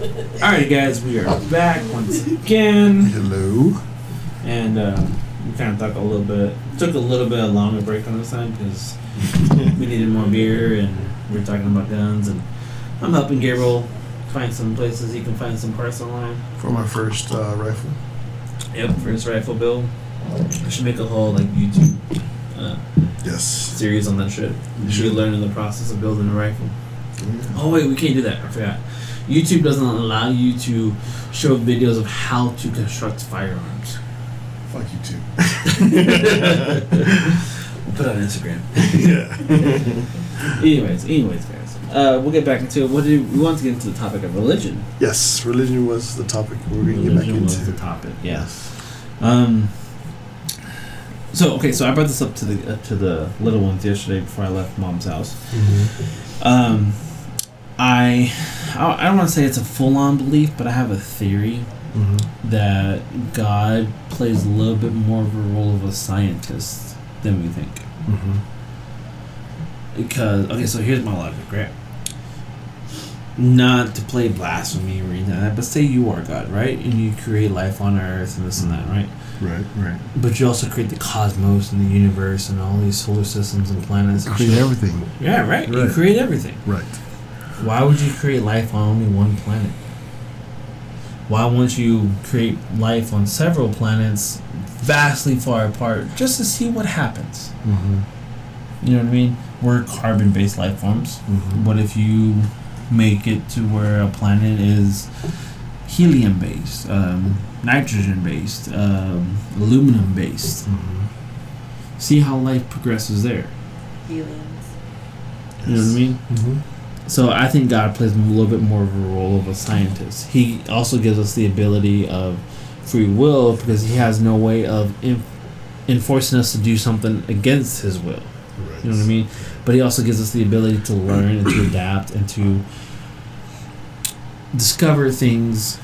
Alright, guys, we are back once again, Hello. and uh, we kind of talked a little bit, took a little bit of longer break on this time because we needed more beer, and we were talking about guns, and I'm helping Gabryel find some places he can find some parts online. For my first uh, rifle. Yep, first rifle build. I should make a whole like YouTube uh, Yes. series on that shit. You should should. learn in the process of building a rifle. Oh wait, we can't do that. I forgot. YouTube doesn't allow you to show videos of how to construct firearms. Fuck you too. We'll put it on Instagram. yeah. anyways, anyways, guys, uh, we'll get back into what did we want to get into the topic of religion. Yes, religion was the topic we were going to get back Religion was into. the topic. Yes. Um. So okay, so I brought this up to the uh, to the little ones yesterday before I left mom's house. Mm-hmm. Um, I I don't want to say it's a full on belief, but I have a theory Mm-hmm. that God plays a little bit more of a role of a scientist than we think. Mm-hmm. Because okay, so here's my logic, right? Not to play blasphemy or anything like that, but say you are God, right? And you create life on Earth and this and that, right? Right, right. But you also create the cosmos and the universe and all these solar systems and planets. And Create everything. Yeah, right. You Right. create everything. Right. Why would you create life on only one planet? Why won't you create life on several planets vastly far apart just to see what happens? Mm-hmm. You know what I mean? We're carbon based life forms. Mm-hmm. What if you make it to where a planet is helium based, um, nitrogen based, um, aluminum based? Mm-hmm. See how life progresses there. Aliens. You know what I mean? Mm-hmm. So I think God plays a little bit more of a role of a scientist. He also gives us the ability of free will because he has no way of in, enforcing us to do something against his will. Right. You know what I mean? But he also gives us the ability to learn and to adapt and to discover things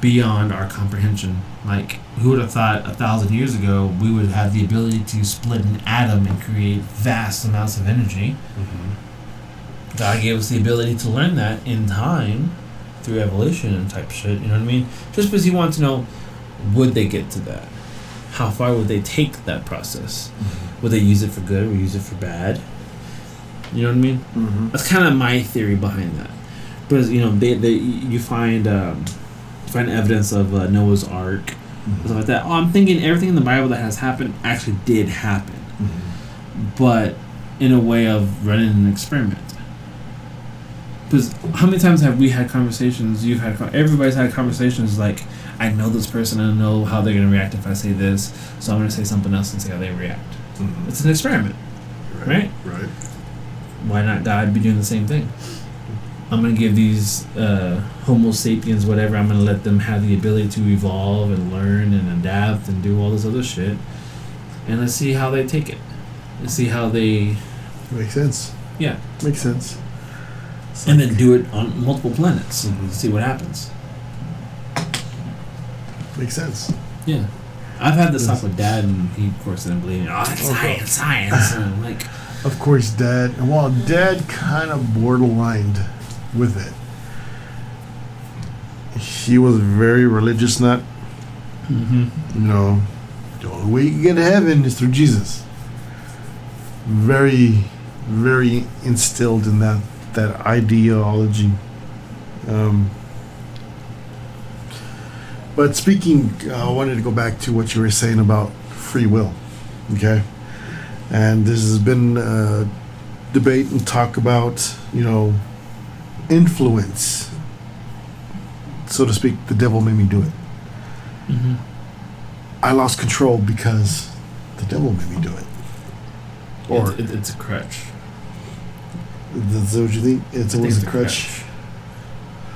beyond our comprehension. Like, who would have thought a thousand years ago we would have the ability to split an atom and create vast amounts of energy? Mm-hmm. God gave us the ability to learn that in time through evolution and type shit. You know what I mean? Just because He wants to know, would they get to that? How far would they take that process? Would they use it for good or use it for bad? You know what I mean? Mm-hmm. That's kind of my theory behind that. Because you know, they, they you find um, find evidence of uh, Noah's Ark and stuff like that. Oh, I'm thinking everything in the Bible that has happened actually did happen, Mm-hmm. but in a way of running an experiment. Because how many times have we had conversations? You've had everybody's had conversations like, I know this person, I know how they're gonna react if I say this, so I'm gonna say something else and see how they react. Mm-hmm. It's an experiment. right? Right. why not God be doing the same thing? I'm gonna give these uh, Homo sapiens whatever. I'm gonna let them have the ability to evolve and learn and adapt and do all this other shit, and let's see how they take it. Let's see how they, Makes sense. yeah, Makes sense. It's and like- then do it on multiple planets. Mhm. See what happens. Makes sense. Yeah, I've had this talk with Dad, and he of course didn't believe me. Oh, it's Oh, science, science. And I'm like, Of course, Dad. Well, Dad kind of borderlined with it. He was very religious nut. mm-hmm. You know, the only way you can get to heaven is through Jesus. Very, very instilled in that that ideology. Um, but speaking, uh, I wanted to go back to what you were saying about free will. Okay, and this has been uh, debate and talk about you know influence, so to speak. The devil made me do it. Mm-hmm. I lost control because the devil made me do it. Or it, it's a crutch. That's what you think? It's always a crutch.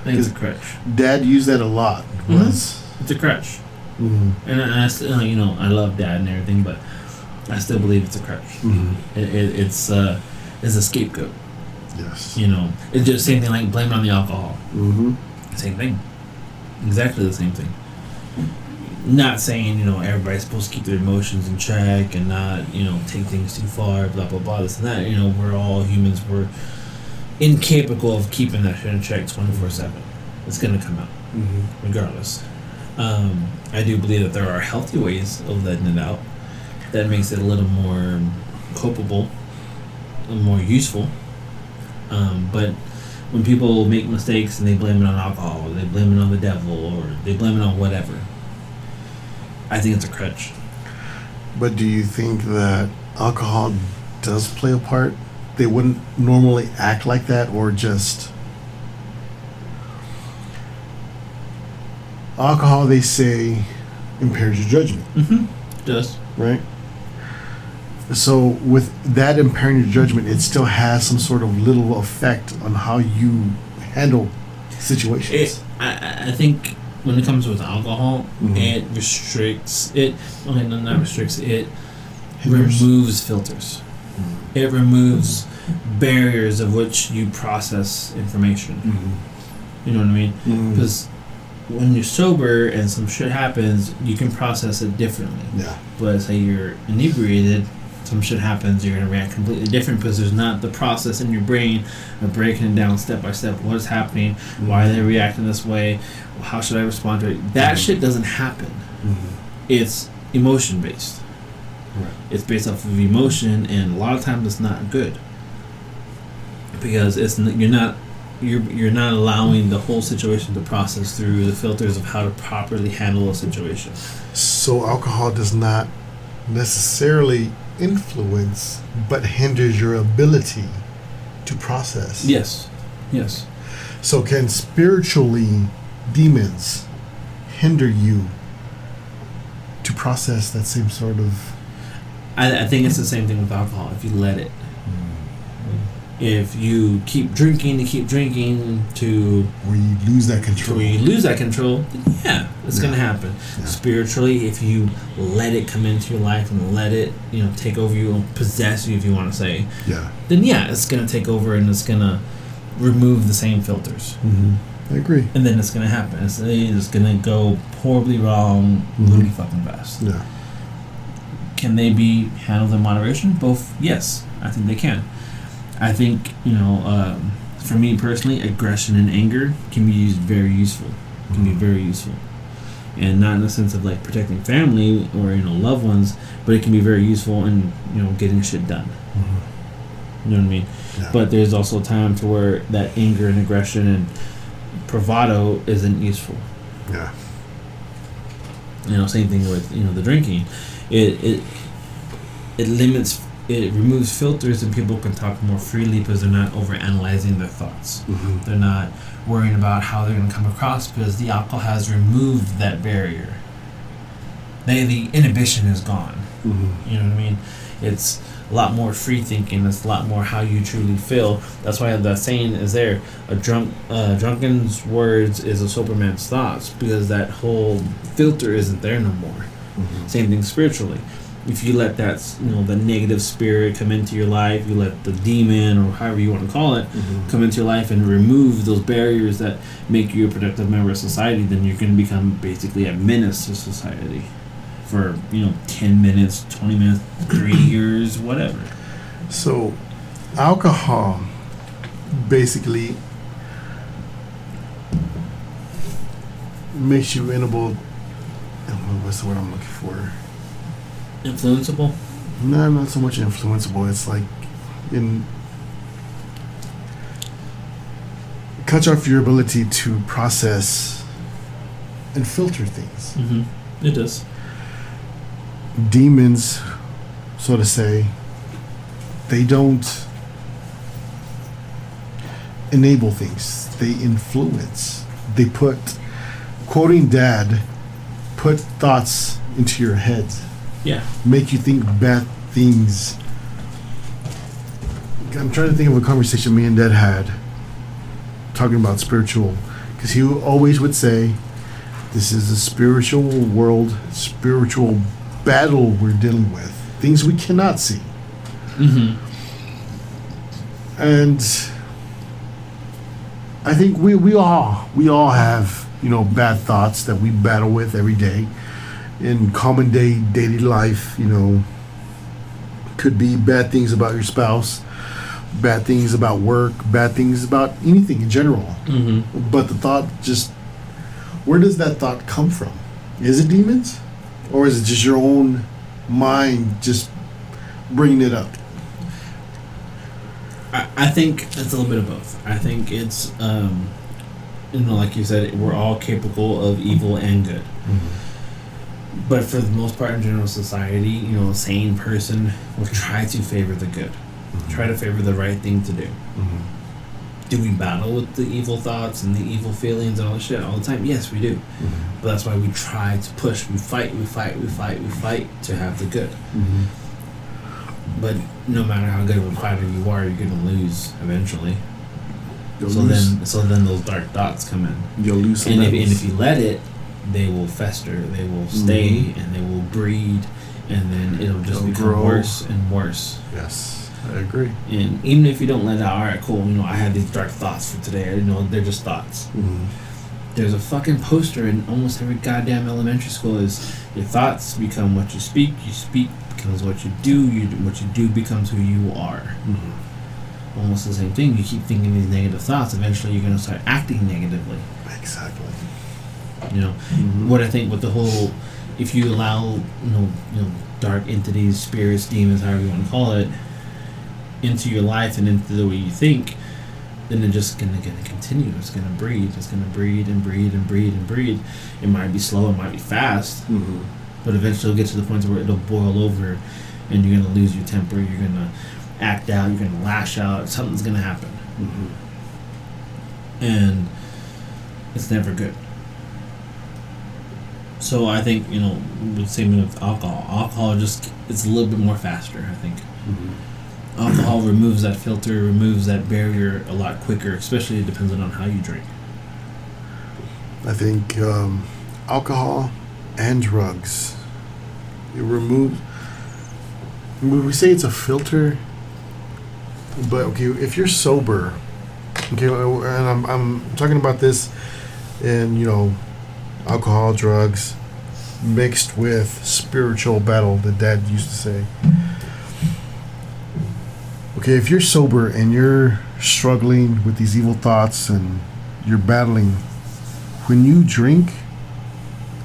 I think it's a crutch. Dad used that a lot. Mhm. Was It's a crutch. mm, And I, I still, you know, I love dad and everything, but I still believe it's a crutch. mhm. It, it, it's uh, it's a scapegoat. yes. You know, it's just same thing like blaming on the alcohol. Mm-hmm. Same thing. Exactly the same thing. Not saying you know everybody's supposed to keep their emotions in check and not you know take things too far. Blah blah blah. This and that. You know, we're all humans. We're incapable of keeping that shit in check twenty four seven. it's gonna come out Mm-hmm. regardless. Um, I do believe that there are healthy ways of letting it out that makes it a little more copable, and more useful. Um, but when people make mistakes and they blame it on alcohol, or they blame it on the devil, or they blame it on whatever, I think it's a crutch. But do you think that alcohol does play a part? They wouldn't normally act like that, or just alcohol? They say impairs your judgment, Mm-hmm. Does right? So with that impairing your judgment, it still has some sort of little effect on how you handle situations. it? I- I, I think when it comes with alcohol, Mhm. it restricts it. Okay, no, not restricts it. Hinders. removes filters. It removes barriers of which you process information. Mhm. You know what I mean? Because when you're sober and some shit happens, you can process it differently. Yeah. But say you're inebriated, some shit happens, you're gonna react completely different because there's not the process in your brain of breaking it down step by step. What is happening? Why are they reacting this way? How should I respond to it? That shit doesn't happen. Mhm. It's emotion based. Right. It's based off of emotion, and a lot of times it's not good because it's n- you're not you're you're not allowing the whole situation to process through the filters of how to properly handle a situation. So alcohol does not necessarily influence, but hinders your ability to process. Yes, yes. So can spiritually demons hinder you to process that same sort of? I, I think it's the same thing with alcohol. If you let it, if you keep drinking and keep drinking to Where you lose that control. where you lose that control, yeah, it's gonna happen. Yeah. Spiritually, if you let it come into your life and let it, you know, take over you and possess you, if you want to say, Yeah. then yeah, it's gonna take over and it's gonna remove the same filters, Mm-hmm. I agree. and then it's gonna happen. It's, it's gonna go horribly wrong, Mhm. really fucking fast. Yeah. Can they be handled in moderation? Both, yes, I think they can. I think you know, um, for me personally, aggression and anger can be used very useful. Can be very useful, and not in the sense of like protecting family or you know loved ones, but it can be very useful in you know getting shit done. Mhm. You know what I mean? Yeah. But there's also a time to where that anger and aggression and bravado isn't useful. yeah. You know, same thing with you know the drinking. It it it limits. It removes filters and people can talk more freely because they're not over analyzing their thoughts. Mm-hmm. They're not worrying about how they're going to come across because the alcohol has removed that barrier. They, the inhibition is gone. Mm-hmm. You know what I mean? It's a lot more free thinking. It's a lot more how you truly feel. That's why the saying is there: a drunk, uh, drunken's words is a sober man's thoughts, because that whole filter isn't there no more. Mm-hmm. Same thing spiritually. If you let that, you know, the negative spirit come into your life, you let the demon or however you want to call it Mm-hmm. come into your life and remove those barriers that make you a productive member of society, then you're going to become basically a menace to society for you know ten minutes, twenty minutes, three years, whatever. So, alcohol basically makes you unable. What's the word I'm looking for? Influenceable. No, not so much influenceable. It's like in cuts off your ability to process and filter things. Mm-hmm. It does. Demons, so to say, they don't enable things. They influence. They put, quoting Dad, put thoughts into your head Yeah. make you think bad things. I'm trying to think of a conversation me and Dad had talking about spiritual, because he always would say, "This is a spiritual world, spiritual battle we're dealing with, things we cannot see." Mm-hmm. And I think we, we all we all have you know bad thoughts that we battle with every day in common day daily life. You know, could be bad things about your spouse, bad things about work, bad things about anything in general. Mm-hmm. But the thought just, where does that thought come from? Is it demons? Or is it just your own mind just bringing it up? I, I think it's a little bit of both. I think it's, um, you know, like you said, we're all capable of evil and good. Mm-hmm. But for the most part in general society, you know, a sane person will try to favor the good, mm-hmm. try to favor the right thing to do. Do we battle with the evil thoughts and the evil feelings and all this shit all the time? Yes, we do. But that's why we try to push. We fight, we fight, we fight, we fight to have the good. But no matter how good of a fighter you are, you're gonna lose eventually. You'll so lose, then, so then those dark thoughts come in, you'll lose and if, and if you let it, they will fester. They will stay, Mhm. and they will breed, and then it'll just They'll become grow. worse and worse. yes, I agree. And even if you don't let out, all right, cool. You know, I had these dark thoughts for today. You know, they're just thoughts. Mm-hmm. There's a fucking poster in almost every goddamn elementary school. Is your thoughts become what you speak. You speak becomes what you do. You what you do becomes who you are. Mm-hmm. Almost the same thing. You keep thinking these negative thoughts. Eventually, you're gonna start acting negatively. Exactly. You know mm-hmm. what I think with the whole, if you allow you know you know dark entities, spirits, demons, however you want to call it, into your life and into the way you think, then it's just gonna gonna continue. It's gonna breed. It's gonna breed and breed and breed and breed. It might be slow. It might be fast. Mm-hmm. But eventually, it'll get to the point where it'll boil over, and you're gonna lose your temper. You're gonna act out. You're gonna lash out. Something's gonna happen, mm-hmm. and it's never good. So I think you know the same with alcohol. Alcohol just it's a little bit more faster. I think mm-hmm. Alcohol removes that filter, removes that barrier a lot quicker. Especially depending on how you drink. I think um, alcohol and drugs. It removes. Would we say it's a filter? But okay, if you're sober, okay, and I'm I'm talking about this, in you know, alcohol, drugs, mixed with spiritual battle The Dad used to say. Okay, if you're sober and you're struggling with these evil thoughts and you're battling when you drink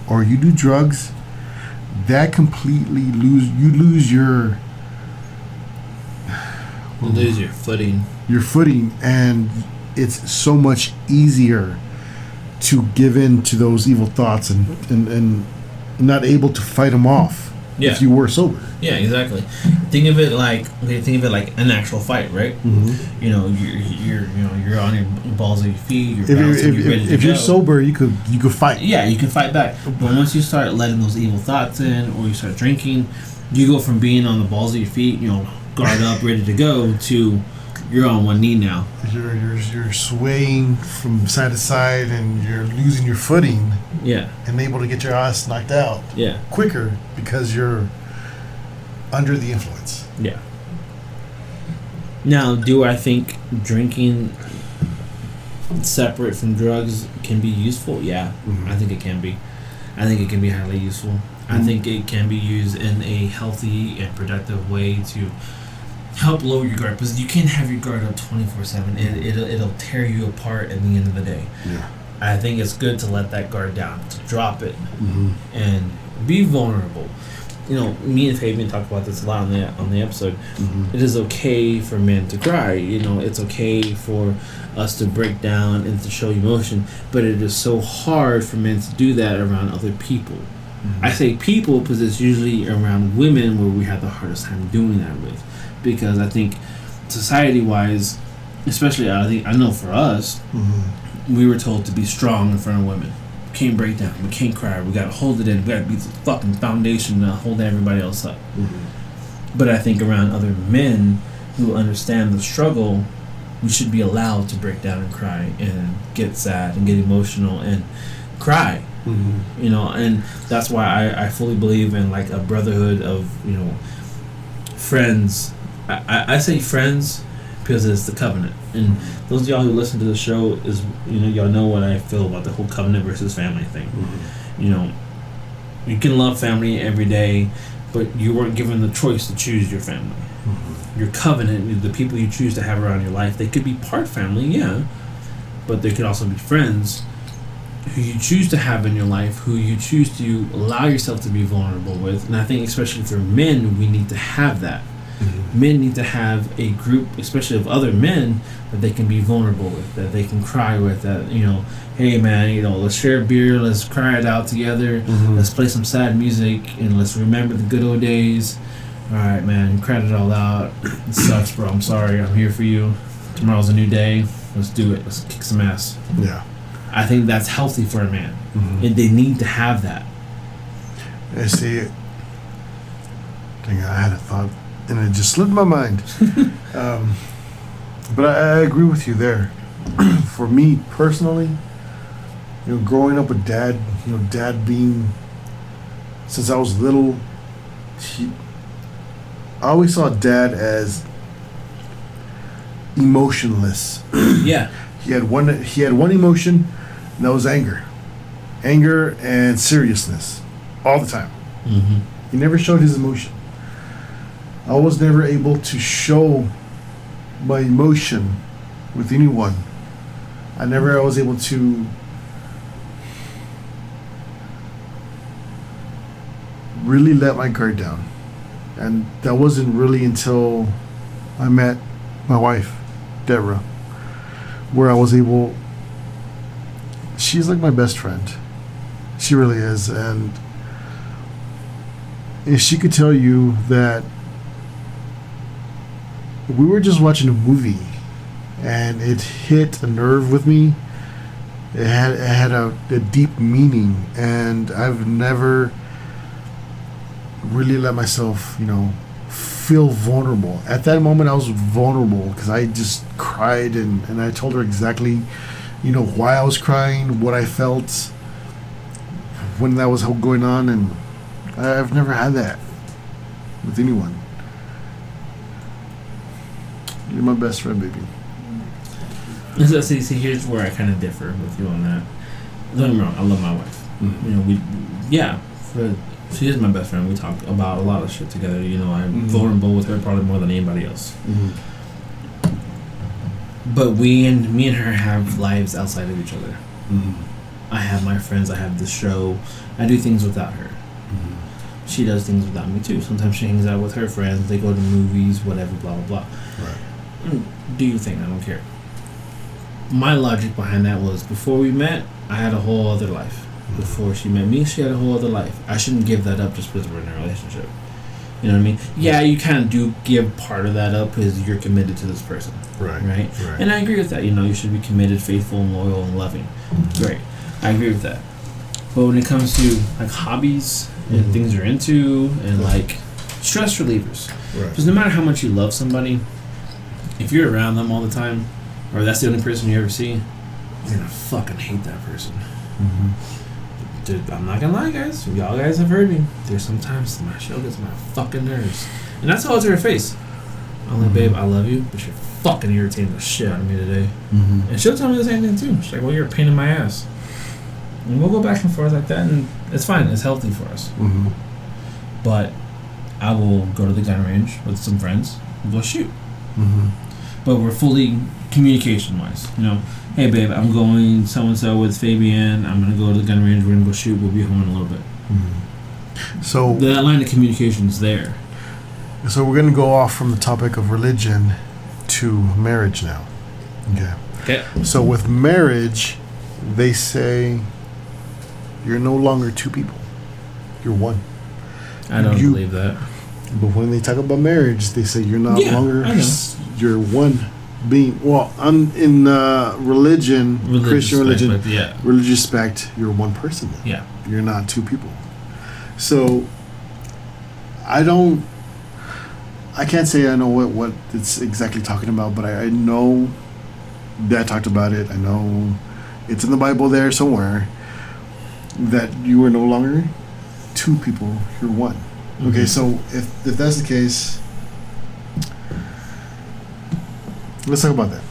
or you do drugs, that completely lose you lose your You lose your footing. your footing and it's so much easier to give in to those evil thoughts and and, and not able to fight them off Yeah. if you were sober. Yeah, exactly. Think of it like okay, think of it like an actual fight, right? Mm-hmm. You know, you're you're you know you're on your balls of your feet. You're If you're if, you're if you're sober, you could you could fight. yeah, you can fight back. But once you start letting those evil thoughts in, or you start drinking, you go from being on the balls of your feet, you know, guard up, ready to go, to you're on one knee now. You're, you're you're swaying from side to side and you're losing your footing Yeah, and able to get your ass knocked out yeah, quicker because you're under the influence. yeah. Now, do I think drinking separate from drugs can be useful? Yeah, I think it can be. I think it can be highly useful. I Mhm. think it can be used in a healthy and productive way to help lower your guard because you can't have your guard up 24 7 it, it'll, it'll tear you apart at the end of the day. Yeah. i think it's good to let that guard down to drop it Mm-hmm. and be vulnerable. You know me and fabian talk about this a lot on the on the episode. Mm-hmm. it is okay for men to cry you know it's okay for us to break down and to show emotion but it is so hard for men to do that around other people. I say people because it's usually around women where we have the hardest time doing that with, because I think society wise, especially I think I know for us, Mm-hmm. we were told to be strong in front of women. We can't break down. We can't cry. We gotta hold it in. We gotta be the fucking foundation to hold everybody else up. Mm-hmm. But I think around other men who understand the struggle, we should be allowed to break down and cry and get sad and get emotional and cry Mm-hmm. you know and that's why I, I fully believe in like a brotherhood of you know friends I, I, say friends because it's the covenant. And those of y'all who listen to the show is you know y'all know what i feel about the whole covenant versus family thing. Mm-hmm. You know you can love family every day but you weren't given the choice to choose your family. Mm-hmm. Your covenant, the people you choose to have around your life, they could be part family, yeah, but they could also be friends who you choose to have in your life, who you choose to allow yourself to be vulnerable with. And I think, especially for men, we need to have that. Men need to have a group, especially of other men, that they can be vulnerable with, that they can cry with. That you know, hey man, you know, let's share a beer, let's cry it out together, Mhm. let's play some sad music, and let's remember the good old days. All right, man, cried it all out. It sucks, bro. I'm sorry. I'm here for you. Tomorrow's a new day. Let's do it. Let's kick some ass. Yeah. I think that's healthy for a man, Mhm. and they need to have that. I see. Dang, I had a thought, and it just slipped my mind. um, but I, I agree with you there. For me personally, you know, growing up with dad, you know, dad being since I was little, he, I always saw dad as emotionless. yeah. He had one. He had one emotion, and that was anger, anger and seriousness, all the time. Mm-hmm. He never showed his emotion. I was never able to show my emotion with anyone. I never was able to really let my guard down. And that wasn't really until I met my wife, Deborah, where I was able. She's like my best friend. She really is. And if she could tell you that we were just watching a movie and it hit a nerve with me it had it had a, a deep meaning and i've never really let myself you know feel vulnerable at that moment i was vulnerable because i just cried and, and i told her exactly you know why i was crying what i felt when that was going on and I've never had that with anyone. You're my best friend, baby. So, see, see, here's where I kind of differ with you on that. Don't get me wrong, I love my wife. Mm-hmm. You know, we, yeah, for, she is my best friend. We talk about a lot of shit together. You know, I'm Mhm. vulnerable with her probably more than anybody else. Mm-hmm. But we and me and her have lives outside of each other. Mm-hmm. I have my friends. I have the show. I do things without her. She does things without me too. Sometimes she hangs out with her friends. They go to movies, whatever, blah blah blah. Do your thing. I don't care. My logic behind that was before we met, I had a whole other life. Before she met me, she had a whole other life. I shouldn't give that up just because we're in a relationship. You know what I mean? Yeah, you kind of do give part of that up because you're committed to this person, Right. right? Right. And I agree with that. You know, you should be committed, faithful, and loyal, and loving. Great. I agree with that. But when it comes to like hobbies and Mhm. things you're into and like stress relievers, right. because no matter how much you love somebody, if you're around them all the time, or that's the only person you ever see, you're gonna fucking hate that person. Dude, I'm not gonna lie, guys. Y'all guys have heard me. There's sometimes my show gets my fucking nerves, and that's all to her face. I'm like, Mhm. babe, I love you, but you're fucking irritating the shit out of me today. Mm-hmm. And she'll tell me the same thing too. She's like, "Well, you're a pain in my ass," and we'll go back and forth like that, and it's fine. It's healthy for us. Mm-hmm. But I will go to the gun range with some friends and go shoot. Mm-hmm. But we're fully communication wise. You know, hey babe, I'm going so and so with Fabian. I'm gonna go to the gun range. We're gonna go shoot. We'll be home in a little bit. Mm-hmm. So, That line of communication is there. so we're gonna go off from the topic of religion to marriage now. Okay. Okay. So with marriage, they say you're no longer two people. You're one. I don't You- believe that. But when they talk about marriage, they say you're not Yeah, longer. I know. s- You're one being. Well, un, in uh, religion, Religious Christian religion, aspect, yeah. religious respect, you're one person. Yeah. You're not two people. So, I don't. I can't say I know what what it's exactly talking about, but I, I know Dad talked about it. I know it's in the Bible there somewhere that you are no longer two people. You're one. Okay, Mhm. so if if that's the case, let's talk about that.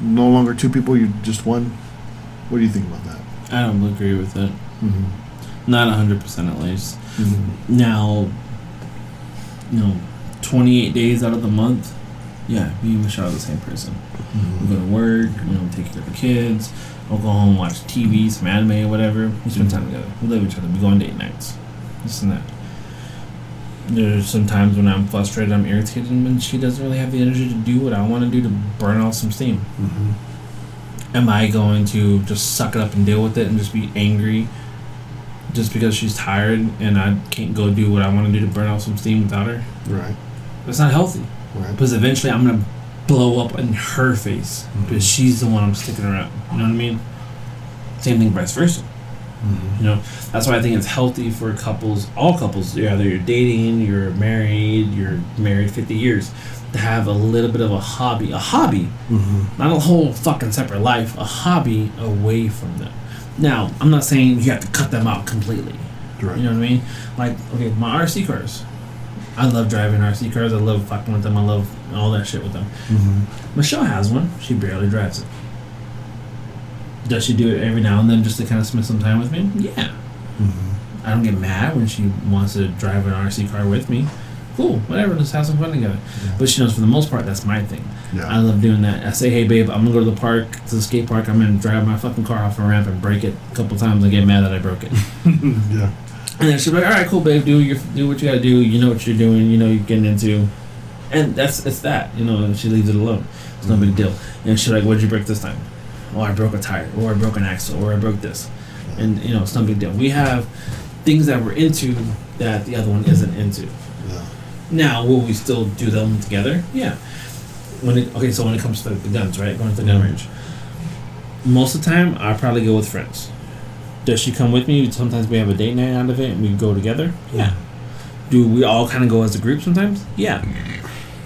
No longer two people, you're just one. What do you think about that? I don't agree with it. Mm-hmm. Not hundred percent at least. Mm-hmm. Now, you know, 28 days out of the month, yeah, me and Michelle are the same person. We go to work, you know, take care of the kids. We'll go home, watch TV, some anime, or whatever. We spend time together. We love each other. We go on date nights. This and that. There's some times when I'm frustrated, I'm irritated, and she doesn't really have the energy to do what I want to do to burn off some steam. Mm-hmm. Am I going to just suck it up and deal with it and just be angry just because she's tired and I can't go do what I want to do to burn off some steam without her? Right. That's not healthy. Right. Because eventually I'm gonna blow up in her face because she's the one I'm sticking around. You know what I mean? Same thing, vice versa. Mm-hmm. You know, that's why I think it's healthy for couples, all couples, either you're dating, you're married, you're married 50 years, to have a little bit of a hobby, a hobby, Mm-hmm. not a whole fucking separate life, a hobby away from them. Now, I'm not saying you have to cut them out completely. Right. You know what I mean? Like, okay, my RC cars. I love driving RC cars. I love fucking with them. I love all that shit with them. Mm-hmm. Michelle has one. She barely drives it. Does she do it every now and then just to kind of spend some time with me? Yeah. Mm-hmm. I don't get mad when she wants to drive an RC car with me. Cool, whatever. Let's have some fun together. Yeah. But she knows for the most part that's my thing. I love doing that. I say, hey babe, I'm gonna go to the park, to the skate park. I'm gonna drive my fucking car off a ramp and break it a couple times and get mad that I broke it. yeah. And then she'll be like, all right, cool, babe, do your do what you gotta do. You know what you're doing. You know you're getting into, and that's it's that. You know, and she leaves it alone. It's no big deal. And she's like, what'd you break this time? Oh, I broke a tire, or I broke an axle, or I broke this, and you know it's no big deal. We have things that we're into that the other one isn't into. Yeah. Now, will we still do them together? Yeah. When it, okay, so when it comes to the guns, right, going to the gun mm-hmm. range, most of the time I probably go with friends. Does she come with me? Sometimes we have a date night out of it and we go together. Yeah. Do we all kind of go as a group sometimes? Yeah.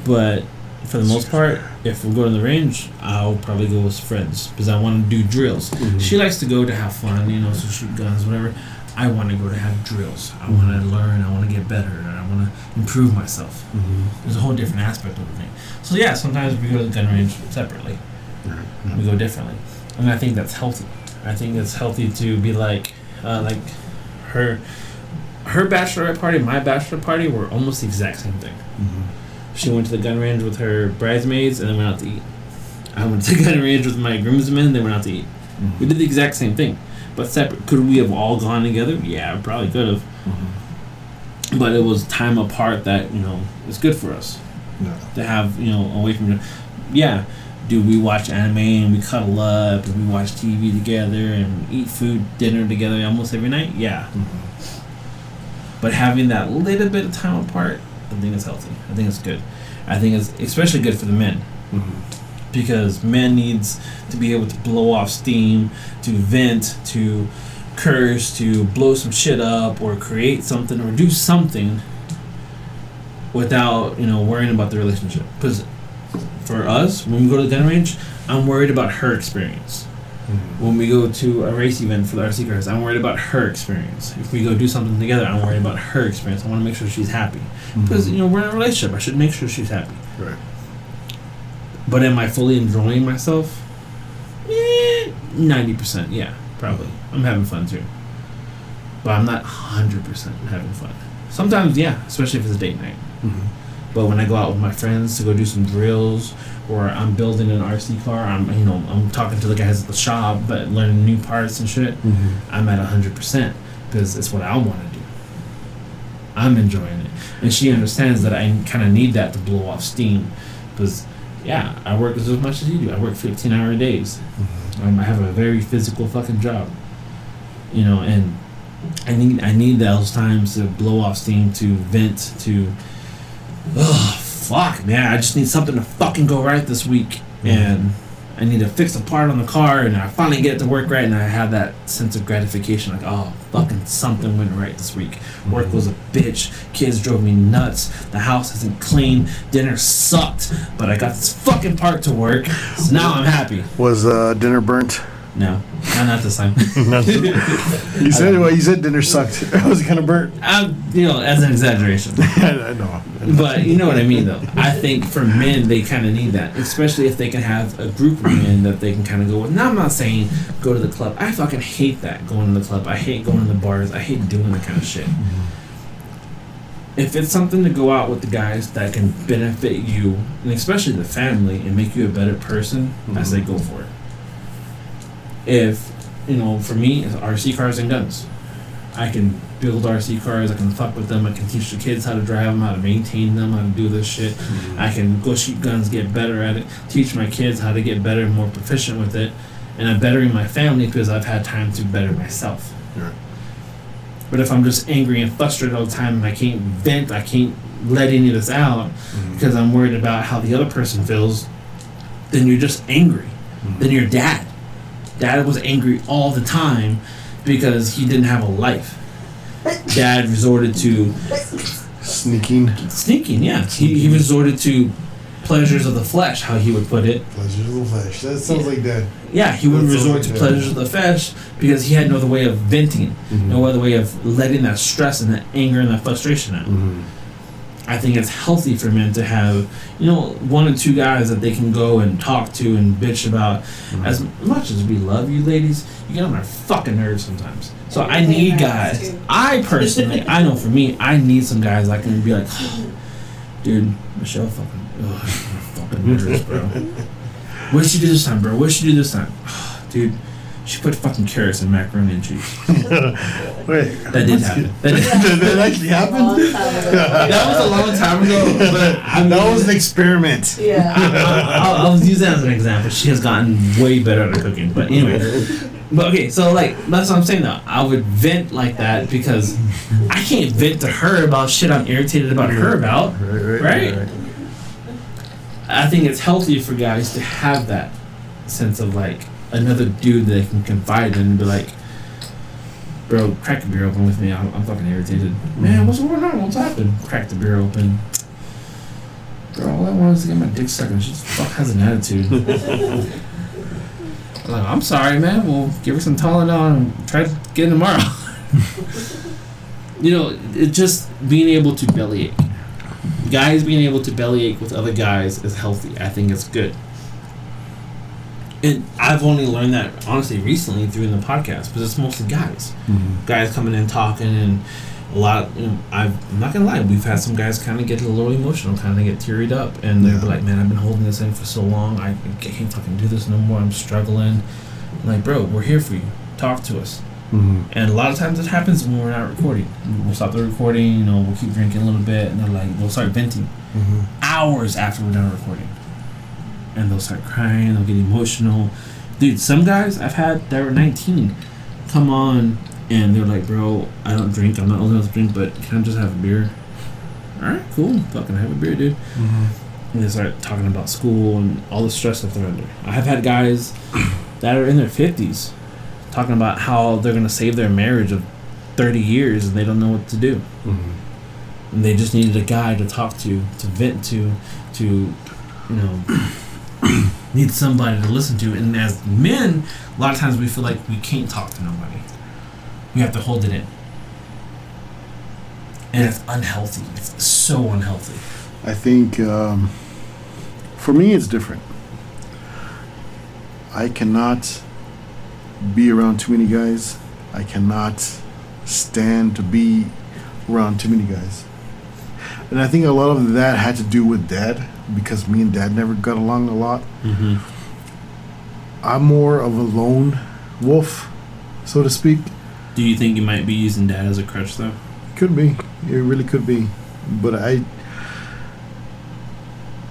But for the most part, if we go to the range, I'll probably go with friends because I want to do drills. Mhm. She likes to go to have fun, you know, so shoot guns, whatever. I want to go to have drills. I want to learn. I want to get better. I want to improve myself. Mm-hmm. There's a whole different aspect of the thing. So yeah, sometimes we go to the gun range separately. Right. We go differently, and I think that's healthy. I think it's healthy to be like, uh, like, her, her bachelorette party, my bachelor party were almost the exact same thing. Mm-hmm. She went to the gun range with her bridesmaids and then went out to eat. I went to the gun range with my groomsmen, then went out to eat. We did the exact same thing, but separate. Could we have all gone together? Yeah, probably could have. Mm-hmm. But it was time apart that you know it's good for us. Yeah. to have you know away from yeah do we watch anime and we cuddle up and we watch tv together and eat food dinner together almost every night yeah Mm-hmm. but having that little bit of time apart i think it's healthy. I think it's good. I think it's especially good for the men. Mm-hmm. because men needs to be able to blow off steam to vent to curse to blow some shit up or create something or do something without you know worrying about the relationship. Because for us when we go to the gun range i'm worried about her experience Mm-hmm. when we go to a race event for the RC cars, I'm worried about her experience. If we go do something together, I'm worried about her experience. I want to make sure she's happy because you know we're in a relationship. I should make sure she's happy. Right. But am I fully enjoying myself? Eh, Ninety percent, yeah, probably. I'm having fun too, but I'm not hundred percent having fun. Sometimes, yeah, especially if it's a date night. Mm-hmm. But when I go out with my friends to go do some drills, or I'm building an RC car, I'm you know I'm talking to the guys at the shop, but learning new parts and shit. Mm-hmm. I'm at hundred percent because it's what I want to do. I'm enjoying it, and she understands that I kind of need that to blow off steam, because yeah, I work as much as you do. I work fifteen hour days. Mm-hmm. Um, I have a very physical fucking job, you know, and I need I need those times to blow off steam, to vent, to. Oh fuck, man! I just need something to fucking go right this week, and I need to fix a part on the car, and I finally get it to work right, and I have that sense of gratification, like oh fucking something went right this week. Work was a bitch. Kids drove me nuts. The house isn't clean. Dinner sucked, but I got this fucking part to work, so now I'm happy. Was uh, dinner burnt? No, not, not this time. you said well, you said dinner sucked. I was kind of burnt? Um, you know, as an exaggeration. I know. But you know what I mean, though. I think for men, they kind of need that, especially if they can have a group of men that they can kind of go with. Now, I'm not saying go to the club. I fucking hate that going to the club. I hate going to the bars. I hate doing that kind of shit. if it's something to go out with the guys that can benefit you and especially the family and make you a better person, I say go for it. If you know, for me, it's RC cars and guns. I can build RC cars. I can fuck with them. I can teach the kids how to drive them, how to maintain them, how to do this shit. Mm-hmm. I can go shoot guns, get better at it. Teach my kids how to get better and more proficient with it. And I'm bettering my family because I've had time to better myself. Right. But if I'm just angry and frustrated all the time and I can't vent, I can't let any of this out mm-hmm. because I'm worried about how the other person feels, then you're just angry. Mm-hmm. Then you're dad. Dad was angry all the time because he didn't have a life. Dad resorted to Sneaking sneaking, yeah. He, he resorted to pleasures of the flesh, how he would put it. pleasures of the flesh. That sounds like dad. Yeah, he would That's resort to pleasures of the flesh because he had no other way of venting, Mm-hmm. no other way of letting that stress and that anger and that frustration out. Mm-hmm. I think it's healthy for men to have, you know, one or two guys that they can go and talk to and bitch about. Mm-hmm. As much as we love you, ladies, you get on our fucking nerves sometimes. So I need guys. I personally, I know for me, I need some guys that can be like, dude, Michelle fucking, ugh, my fucking nerves, bro. What did she do this time, bro? What did she do this time, dude? She put fucking carrots in macaroni and cheese. Wait, That did happen. That did Did that actually Long happen? time ago. that was a long time ago, but I mean, that was an experiment. Yeah. I'll, I'll use that as an example. She has gotten way better at cooking. But anyway, but okay, so like that's what I'm saying though. I would vent like that because I can't vent to her about shit I'm irritated about her about. Right, Right. I think it's healthy for guys to have that sense of like another dude that they can confide in and be like, bro, crack the beer open with me. I'm, I'm fucking irritated. Man, mm-hmm. what's going on? What's happened? Crack the beer open. Bro, all I want is to get my dick sucked and she just fuck has an attitude. like, I'm sorry, man. We'll give her some Tylenol and try to get it tomorrow. you know, it just being able to bellyache. Guys being able to bellyache with other guys is healthy. I think it's good. And I've only learned that honestly recently through the podcast because it's mostly guys. Mm-hmm. Guys coming in talking and a lot. You know, I've, I'm not gonna lie. We've had some guys kind of get a little emotional, kind of get tearied up, and they're like, "Man, I've been holding this in for so long. I can't fucking do this no more. I'm struggling." I'm like, bro, we're here for you. Talk to us. Mm-hmm. And a lot of times it happens when we're not recording. We'll stop the recording, you know, we'll keep drinking a little bit, and they're like, we'll start venting Mm-hmm. hours after we're done recording. And they'll start crying, they'll get emotional. Dude, some guys I've had that were 19 come on and they're like, bro, I don't drink, I'm not old enough to drink, but can I just have a beer? Alright, cool, fucking have a beer, dude. Mm-hmm. And they start talking about school and all the stress that they're under. I have had guys that are in their 50s talking about how they're going to save their marriage of 30 years and they don't know what to do. Mm-hmm. And they just needed a guy to talk to, to vent to, to, you know, need somebody to listen to. And as men, a lot of times we feel like we can't talk to nobody. We have to hold it in. And it's unhealthy. It's so unhealthy. I think um, for me it's different. I cannot be around too many guys. I cannot stand to be around too many guys. And I think a lot of that had to do with dad because me and dad never got along a lot. Mm-hmm. I'm more of a lone wolf, so to speak. Do you think you might be using dad as a crutch though? Could be. It really could be. But I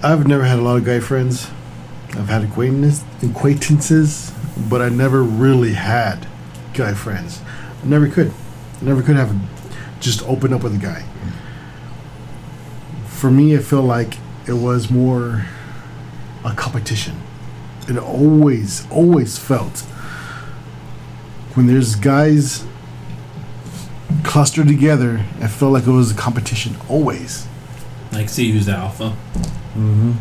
I've never had a lot of guy friends. I've had acquaintances acquaintances, but I never really had guy friends. I never could. I never could have just open up with a guy. For me it felt like it was more a competition. It always, always felt when there's guys clustered together, I felt like it was a competition. Always. Like, see who's the alpha. Mm-hmm.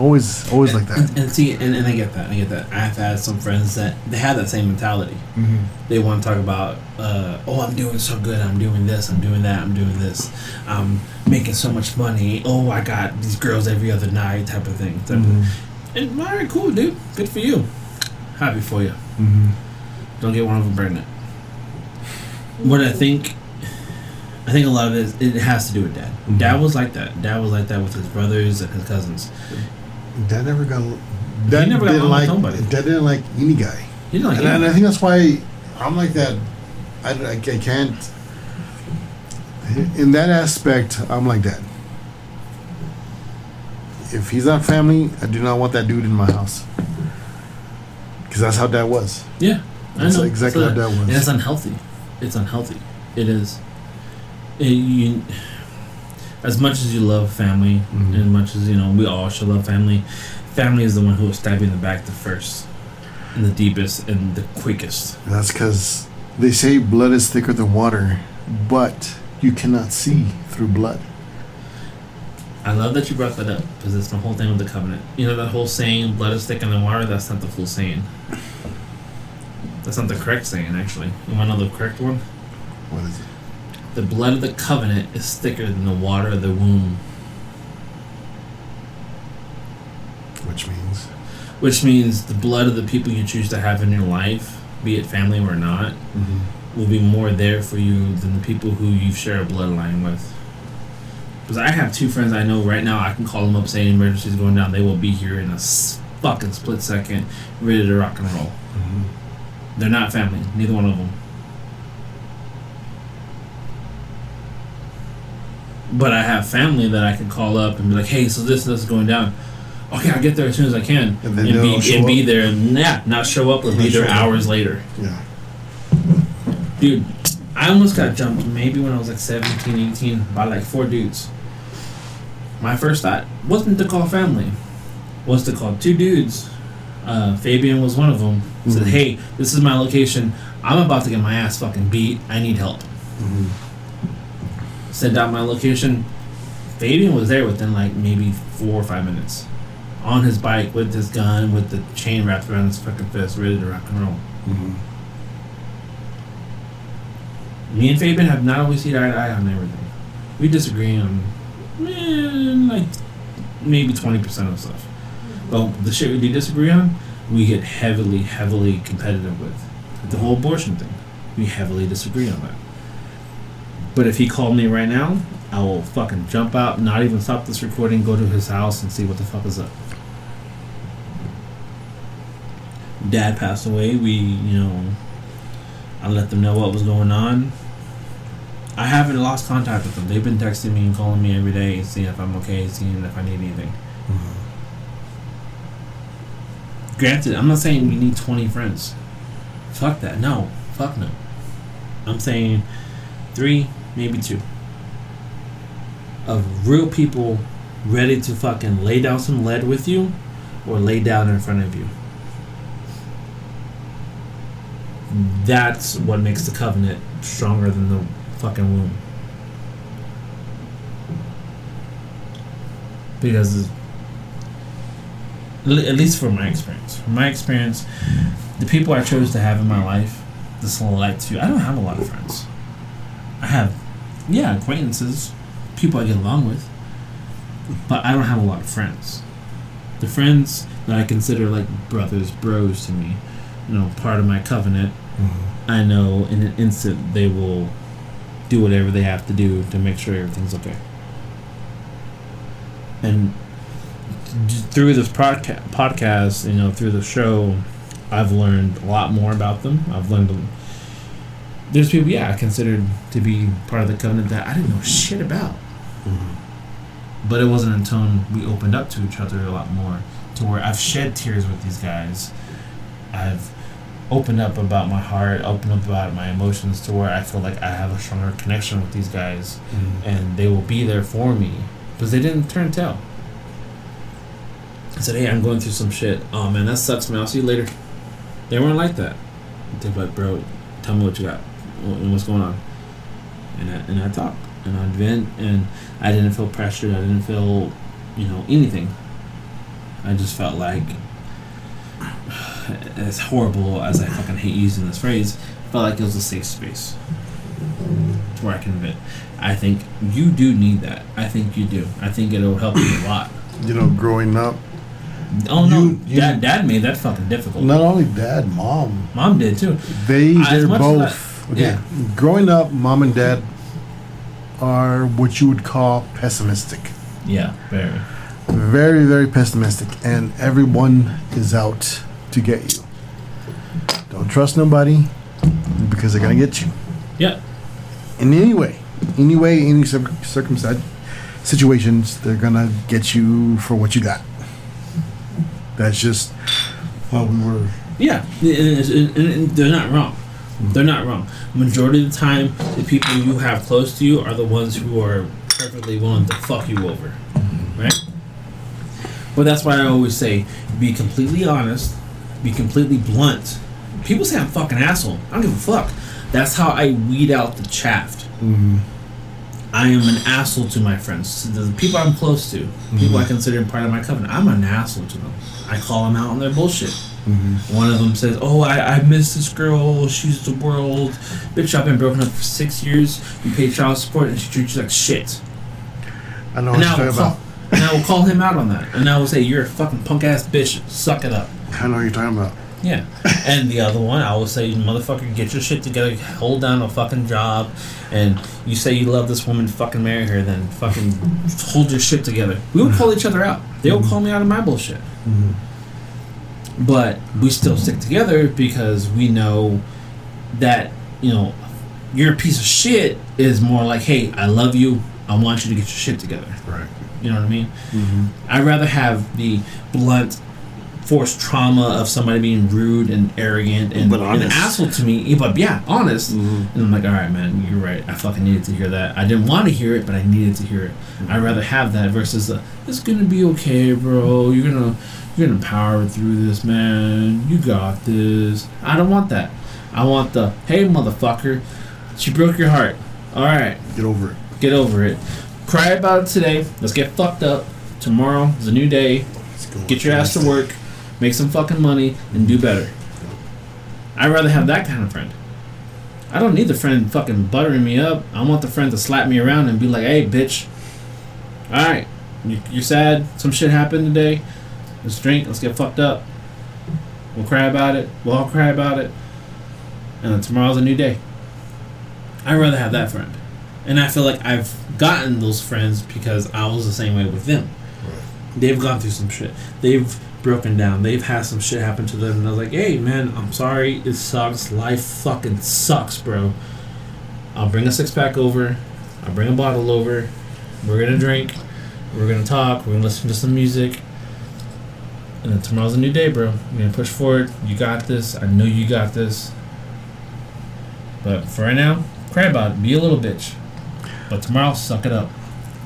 Always, always like that. And, and see, and, and I get that. I get that. I've had some friends that they have that same mentality. Mm-hmm. They want to talk about, uh, oh, I'm doing so good. I'm doing this. I'm doing that. I'm doing this. I'm making so much money. Oh, I got these girls every other night, type of thing. Type Mm-hmm. of, and all right, cool, dude. Good for you. Happy for you. Mm-hmm. Don't get one of them pregnant. What I think, I think a lot of it, it has to do with dad. Mhm. Dad was like that. Dad was like that with his brothers and his cousins. Dad never got. Dad never got didn't along like. nobody. Dad didn't like any guy, He didn't like and, and I think that's why I'm like that. I, I, I can't. In that aspect, I'm like that. If he's not family, I do not want that dude in my house. Because that's how dad was. Yeah, I know. exactly So how that was. And it's unhealthy. It's unhealthy. It is. It, you, as much as you love family, Mhm. as much as you know, we all should love family. Family is the one who will stab you in the back the first, and the deepest, and the quickest. That's because they say blood is thicker than water, but you cannot see through blood. I love that you brought that up because it's the whole thing with the covenant. You know that whole saying, "Blood is thicker than water." That's not the full saying. That's not the correct saying, actually. You want to know the correct one? What is it? The blood of the covenant is thicker than the water of the womb. Which means Which means the blood of the people you choose to have in your life, be it family or not, mm-hmm. will be more there for you than the people who you share a bloodline with. Because I have two friends I know right now, I can call them up saying emergency's going down. They will be here in a fucking split second, ready to rock and roll. Mm-hmm. They're not family, neither one of them. But I have family that I can call up and be like, "Hey, so this this is going down." Okay, I'll get there as soon as I can, And and, be and be up? there. And yeah, not show up or be there show up. hours later. Yeah. Dude, I almost got jumped maybe when I was like 17, 18 by like four dudes. My first thought wasn't to call family, was to call two dudes. Uh, Fabian was one of them. Said, Mhm. "Hey, this is my location. I'm about to get my ass fucking beat. I need help." Sent out my location. Fabian was there within like maybe four or five minutes, on his bike with his gun, with the chain wrapped around his fucking fist, ready to rock and roll. Me and Fabian have not always seen eye to eye on everything. We disagree on eh, like maybe twenty percent of stuff. But the shit we do disagree on, we get heavily, heavily competitive with. The whole abortion thing, we heavily disagree on that. But if he called me right now, I will fucking jump out, not even stop this recording, go to his house and see what the fuck is up. Dad passed away. We, you know, I let them know what was going on. I haven't lost contact with them. They've been texting me and calling me every day, seeing if I'm okay, seeing if I need anything. Mm-hmm. Granted, I'm not saying we need 20 friends. Fuck that. No. Fuck no. I'm saying three, maybe two. Of real people ready to fucking lay down some lead with you or lay down in front of you. That's what makes the covenant stronger than the fucking womb. Because, at least from my experience, from my experience, the people I chose to have in my life, the select few, I don't have a lot of friends. I have, yeah, acquaintances, people I get along with, but I don't have a lot of friends. The friends that I consider like brothers, bros to me, you know, part of my covenant, mm-hmm. I know in an instant they will do whatever they have to do to make sure everything's okay. And through this podca- podcast, you know, through the show, I've learned a lot more about them. I've learned. There's people, yeah, I considered to be part of the covenant that I didn't know shit about. Mm-hmm. But it wasn't until we opened up to each other a lot more, to where I've shed tears with these guys. I've opened up about my heart, opened up about my emotions, to where I feel like I have a stronger connection with these guys, mm-hmm. and they will be there for me because they didn't turn tail. I said, "Hey, I'm going through some shit. Oh man, that sucks, man. I'll see you later." They weren't like that. They're like, "Bro, tell me what you got. Wh- What's going on?" And I, and I talked and I vent, and I didn't feel pressured. I didn't feel, you know, anything. I just felt like, as horrible as I fucking hate using this phrase, felt like it was a safe space to where I can vent. I think you do need that. I think you do. I think it'll help you a lot. You know, growing up, Oh no, You- dad, dad made that fucking difficult. not only dad, mom, Mom did too. they As they're both. Okay, yeah. growing up, mom and dad are what you would call pessimistic. Yeah, very. Very, very pessimistic. And everyone is out to get you. Don't trust nobody because they're going to get you. Yeah. In any way. Any way, any cir- circumstance, situations, they're going to get you for what you got. That's just how we were. Yeah, and- and- and they're not wrong. They're not wrong. Majority of the time, the people you have close to you are the ones who are perfectly willing to fuck you over, right? But that's why I always say, be completely honest, be completely blunt. People say I'm fucking asshole. I don't give a fuck. That's how I weed out the chaff. Mm-hmm. I am an asshole to my friends, to the people I'm close to, people I mm-hmm. consider part of my covenant. I'm an asshole to them. I call them out on their bullshit. Mm-hmm. One of them says, "Oh, I, I miss this girl. She's the world. Bitch, I've been broken up for six years. You pay child support, and she treats you like shit." I know And what now, you're we'll talking call, about. and I will call him out on that, and I will say, "You're a fucking punk ass bitch. Suck it up." I know what you're talking about. Yeah. And the other one, I will say, "Motherfucker, get your shit together. Hold down a fucking job." And you say you love this woman, fucking marry her. Then fucking hold your shit together. We will call each other out. They will mm-hmm. call me out of my bullshit. Mm-hmm. But we still stick together because we know that you know you're a piece of shit is more like hey i love you. I want you to get your shit together. Right. you know what i mean? Mm-hmm. I'd rather have the blunt forced trauma of somebody being rude and arrogant and But an asshole to me but yeah honest. Mm-hmm. And i'm like all right man you're right. I fucking needed to hear that. I didn't want to hear it but i needed to hear it. I'd rather have that versus the it's gonna be okay bro. You're gonna you're gonna power through this man. You got this. I don't want that. I want the hey motherfucker. She broke your heart. All right. Get over it. get over it. Cry about it today. Let's get fucked up. Tomorrow is a new day. Get your ass to work, make some fucking money, and do better. I'd rather have that kind of friend. I don't need the friend fucking buttering me up. I want the friend to slap me around and be like, "Hey, bitch, all right, you're sad. Some shit happened today. Let's drink. Let's get fucked up. We'll cry about it. We'll all cry about it. And then tomorrow's a new day. I'd rather have that friend. And I feel like I've gotten those friends because I was the same way with them they've gone through some shit. They've broken down. They've had some shit happen to them, and I was like, "Hey, man, I'm sorry. It sucks. Life fucking sucks, bro. I'll bring a six pack over. I'll bring a bottle over. We're gonna drink. We're gonna talk. We're gonna listen to some music." And then tomorrow's a new day, bro. We're gonna push forward. You got this. I know you got this. But for right now, cry about it. Be a little bitch. But tomorrow, suck it up.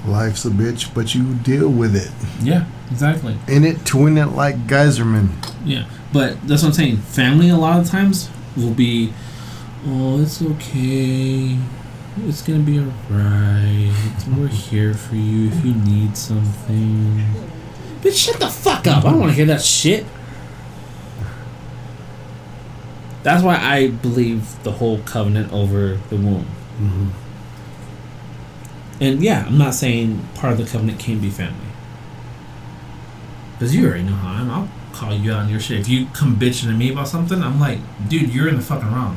Life's a bitch, but you deal with it. Yeah, exactly. In it to win it like Geyserman. Yeah, but that's what I'm saying. Family a lot of times will be, oh, it's okay. It's gonna be alright. We're here for you if you need something. Bitch, shut the fuck up. I don't want to hear that shit. That's why I believe the whole covenant over the womb. And yeah, I'm not saying part of the covenant can be family. Because you already know how I am. I'll call you out on your shit. If you come bitching to me about something, I'm like, dude, you're in the fucking wrong.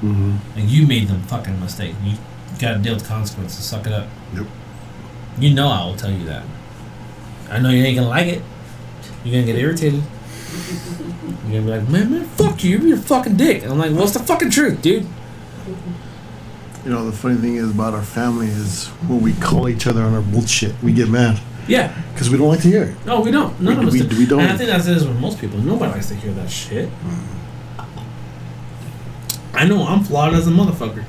Mm-hmm. And you made the fucking mistake. You gotta deal with consequences. Suck it up. Yep. You know I will tell you that. I know you ain't gonna like it. You're gonna get irritated. You're gonna be like, man, man, fuck you. You're a fucking dick. And I'm like, what's the fucking truth, dude? You know, the funny thing is about our family is when we call each other on our bullshit, we get mad Yeah. because we don't like to hear it. No, we don't. None We- of us we- do. we don't. And I think that's it is with most people. Nobody likes to hear that shit. Mm. I know I'm flawed as a motherfucker.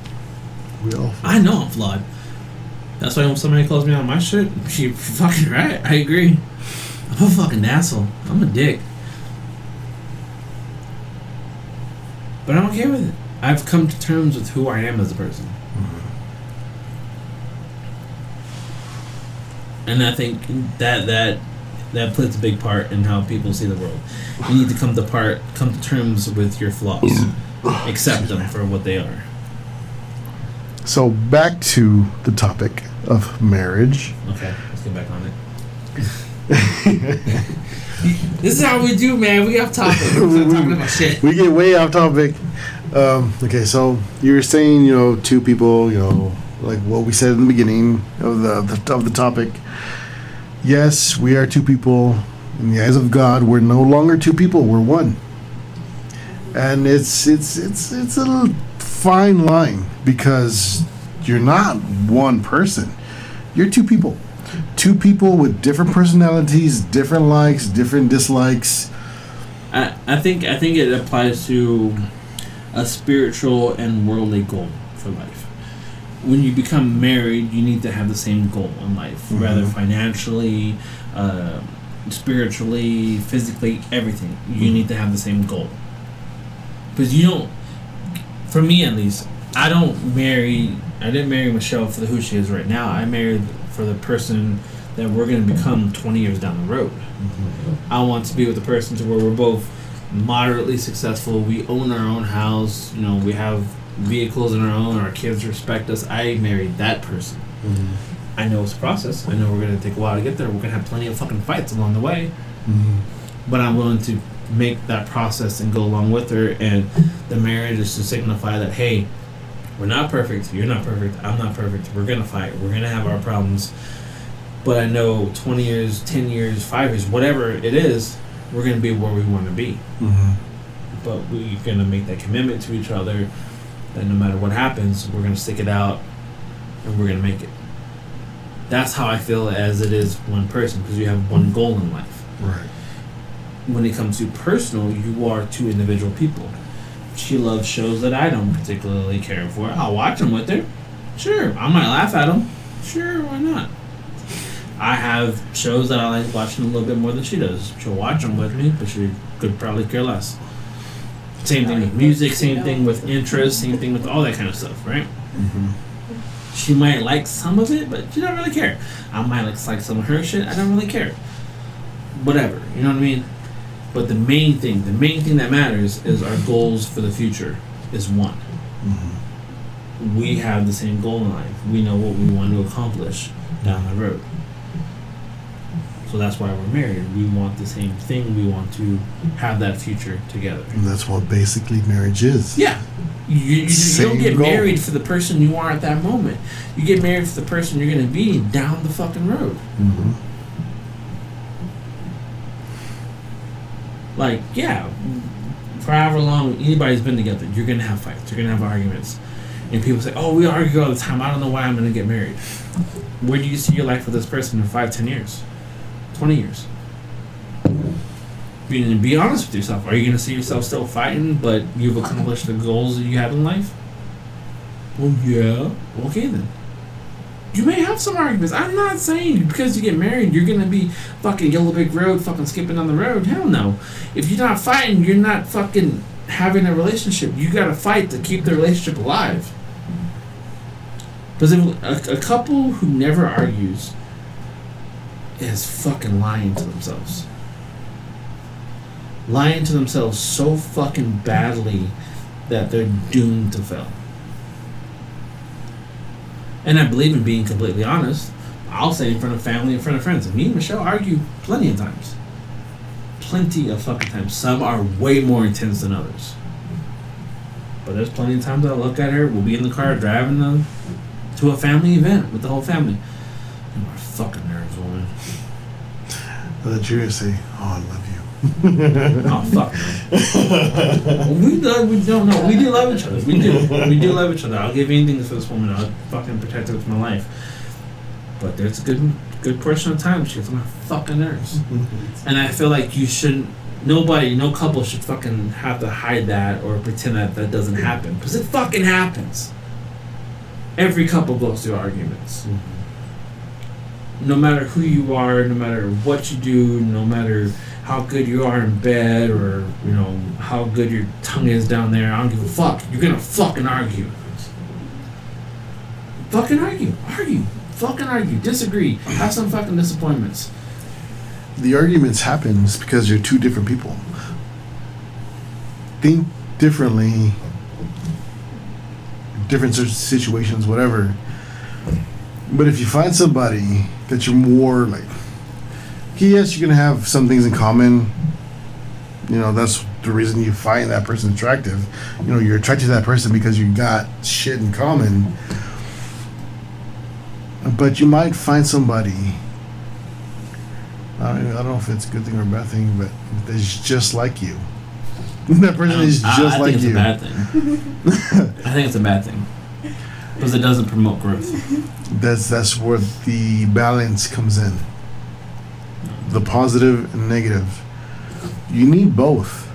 We all. I know I'm flawed. That's why when somebody calls me on my shit, she fucking right. I agree. I'm a fucking asshole. I'm a dick. But I'm okay with it. I've come to terms with who I am as a person. Mm-hmm. And I think that that that plays a big part in how people see the world. You need to come to part come to terms with your flaws. Accept them for what they are. So back to the topic of marriage. Okay, let's get back on it. this is how we do, man. We get off topic. We're talking about shit. We get way off topic. Um, okay, so you were saying, you know, two people, you know, like what we said in the beginning of the, the of the topic. Yes, we are two people. In the eyes of God, we're no longer two people. We're one. And it's it's it's it's a fine line because you're not one person. You're two people. Two people with different personalities, different likes, different dislikes. I, I think I think it applies to a spiritual and worldly goal for life. When you become married, you need to have the same goal in life, Mhm. rather financially, uh, spiritually, physically, everything. You need to have the same goal. Because you don't, for me at least, I don't marry. I didn't marry Michelle for the who she is right now. I married for the person that we're going to become 20 years down the road. Mm-hmm. I want to be with a person to where we're both moderately successful. We own our own house. You know, we have vehicles in our own. Our kids respect us. I married that person. Mm-hmm. I know it's a process. I know we're gonna take a while to get there. We're gonna have plenty of fucking fights along the way. Mm-hmm. But I'm willing to make that process and go along with her. And the marriage is to signify that hey, we're not perfect. You're not perfect. I'm not perfect. We're gonna fight. We're gonna have our problems. But I know 20 years, 10 years, five years, whatever it is, we're gonna be where we want to be. Mm-hmm. But we're gonna make that commitment to each other that no matter what happens, we're gonna stick it out and we're gonna make it. That's how I feel as it is one person because you have one goal in life. Right. When it comes to personal, you are two individual people. She loves shows that I don't particularly care for. I'll watch them with her. Sure, I might laugh at them. Sure, why not? I have shows that I like watching a little bit more than she does. She'll watch them with me, but she could probably care less. Same thing with music, same thing with interest, same thing with all that kind of stuff, right? Mm-hmm. She might like some of it, but she don't really care. I might like some of her shit. I don't really care. Whatever, you know what I mean. But the main thing, the main thing that matters is our goals for the future is one. We have the same goal in life. We know what we want to accomplish down the road. So that's why we're married. We want the same thing. We want to have that future together. And that's what basically marriage is. Yeah. You, you, you don't get goal. married for the person you are at that moment. You get married for the person you're going to be down the fucking road. Mm-hmm. Like, yeah, for however long anybody's been together, you're to have fights. You're to have arguments. And people say, oh, we argue all the time. I don't know why I'm to get married. Where do you see your life with this person in five, ten years? 20 years? Be, be honest with yourself. Are you to see yourself still fighting, but you've accomplished the goals that you had in life? Well, yeah. Okay, then. You may have some arguments. I'm not saying because you get married, you're to be fucking Yellow Brick Road, fucking skipping on the road. Hell no. If you're not fighting, you're not fucking having a relationship. You got to fight to keep the relationship alive. Because a, a couple who never argues is fucking lying to themselves. Lying to themselves so fucking badly that they're doomed to fail. And I believe in being completely honest. I'll say in front of family, in front of friends. Me and Michelle argue plenty of times. Plenty of fucking times. Some are way more intense than others. But there's plenty of times I look at her, we'll be in the car driving to, to a family event with the whole family. You are fucking nerves, woman. That you're gonna say, "Oh, I love you." Oh fuck. we love, we don't know. We do love each other. We do. We do love each other. I'll give anything for this woman. I'll fucking protect her with my life. But there's a good good portion of time she's on my fucking nerves. And I feel like you shouldn't. Nobody, no couple should fucking have to hide that or pretend that that doesn't happen because it fucking happens. Every couple goes through arguments. Mm-hmm. No matter who you are, no matter what you do, no matter how good you are in bed or you know how good your tongue is down there. I don't give a fuck. You're gonna fucking argue. Fucking argue. Argue. Fucking argue. Disagree. Have some fucking disappointments. the arguments happens because you're two different people. Think differently. Different situations, whatever. But if you find somebody that you're more like, yes, you're gonna have some things in common. You know, that's the reason you find that person attractive. You know, you're attracted to that person because you got shit in common. but you might find somebody. I don't, I don't know if it's a good thing or a bad thing, but that's just like you. that person is I- just I, like think it's you. a bad thing. I think it's a bad thing because it doesn't promote growth. That's that's where the balance comes in. The positive and negative. You need both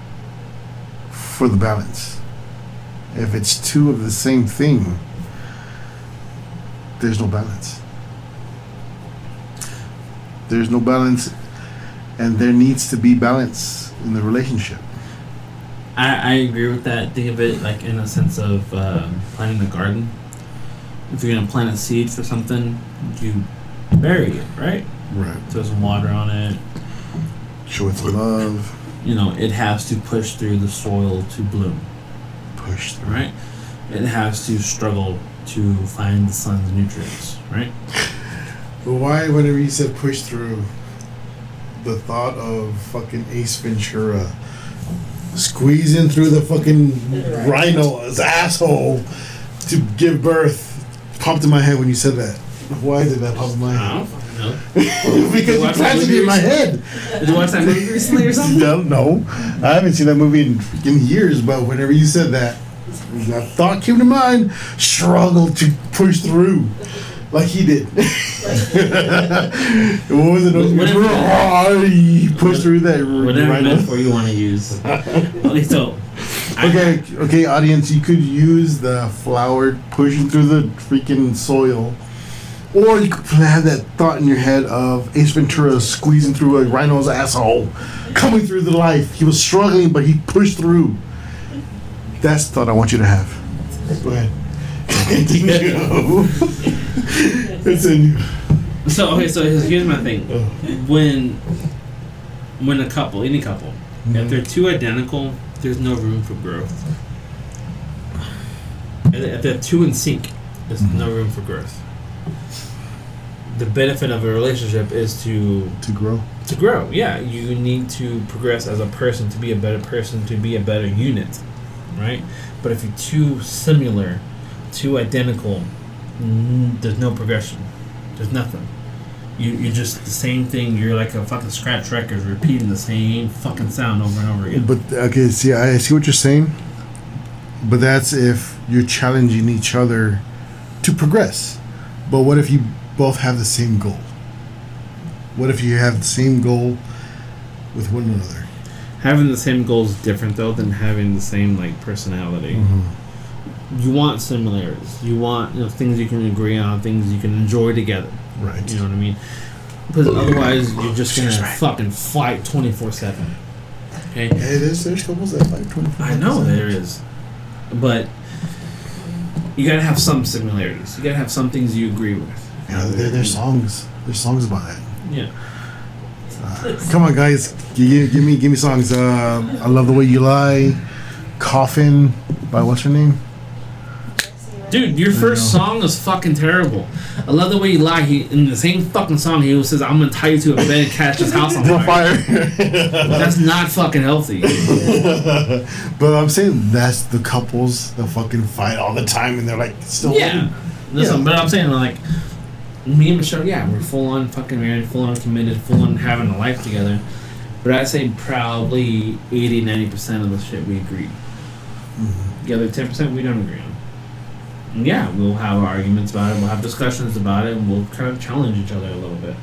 for the balance. If it's two of the same thing, there's no balance. There's no balance, and there needs to be balance in the relationship. I, I agree with that. Think of it like in a sense of um planting a garden. If you're gonna plant a seed for something, you bury it, right? Right. Throw some water on it. Show it some love. You know, it has to push through the soil to bloom, Push through. right? It has to struggle to find the sun's nutrients, right? But why, whenever you said push through, the thought of fucking Ace Ventura squeezing through the fucking rhino's asshole to give birth popped in my head when you said that. Why did that pop in my I head? Don't fucking know. because you planted it in my head. Did you watch that movie recently or something? No, no, I haven't seen that movie in, in years. But whenever you said that, that thought came to mind. Struggle to push through, like he did. it wasn't. Whatever- Whatever. He pushed through that Whatever rhino. metaphor you want to use. Okay, so. Okay, okay, audience. You could use the flower pushing through the freaking soil. Or you could have that thought in your head of Ace Ventura squeezing through a rhino's asshole, coming through the life. He was struggling, but he pushed through. That's the thought I want you to have. Go ahead. It's in you. So okay, so here's my thing. Oh. When when a couple, any couple, if mm-hmm. they're too identical, there's no room for growth. If they're two in sync, there's mm-hmm. no room for growth. The benefit of a relationship is to To grow. to grow. Yeah, you need to progress as a person to be a better person, to be a better unit, right? But if you're too similar, too identical, there's no progression. There's nothing. You you're just the same thing. You're like a fucking scratch record, repeating the same fucking sound over and over again. But okay, see, I see what you're saying. But that's if you're challenging each other to progress. But what if you both have the same goal? What if you have the same goal with one another? Having the same goal is different though than having the same like personality. Mm-hmm. You want similarities. You want you know things you can agree on, things you can enjoy together. Right. You know what I mean? Because otherwise, you're just gonna Excuse me. fucking fight twenty four seven. Okay. Hey, there's there's couples that fight twenty four. I know there is, but you gotta have some similarities. You gotta have some things you agree with. Yeah, there, there's songs. There's songs about it. Yeah. Come on, guys, give, give me give me songs. Uh, I love the way you lie. Coffin by what's her name? Dude, your first song is fucking terrible. I love the way you lie. He in the same fucking song he says, "I'm gonna tie you to a bed and catch this house on On fire." fire. That's not fucking healthy. but I'm saying that's the couples that fucking fight all the time, and they're like still. Yeah. Listen, Yeah. but I'm saying like me and Michelle, yeah, we're full on fucking married, full on committed, full on having a life together. But I'd say probably 80, 90 percent of the shit we agree. Mhm. The other ten percent we don't agree on. And yeah, we'll have arguments about it, we'll have discussions about it, and we'll kind of challenge each other a little bit.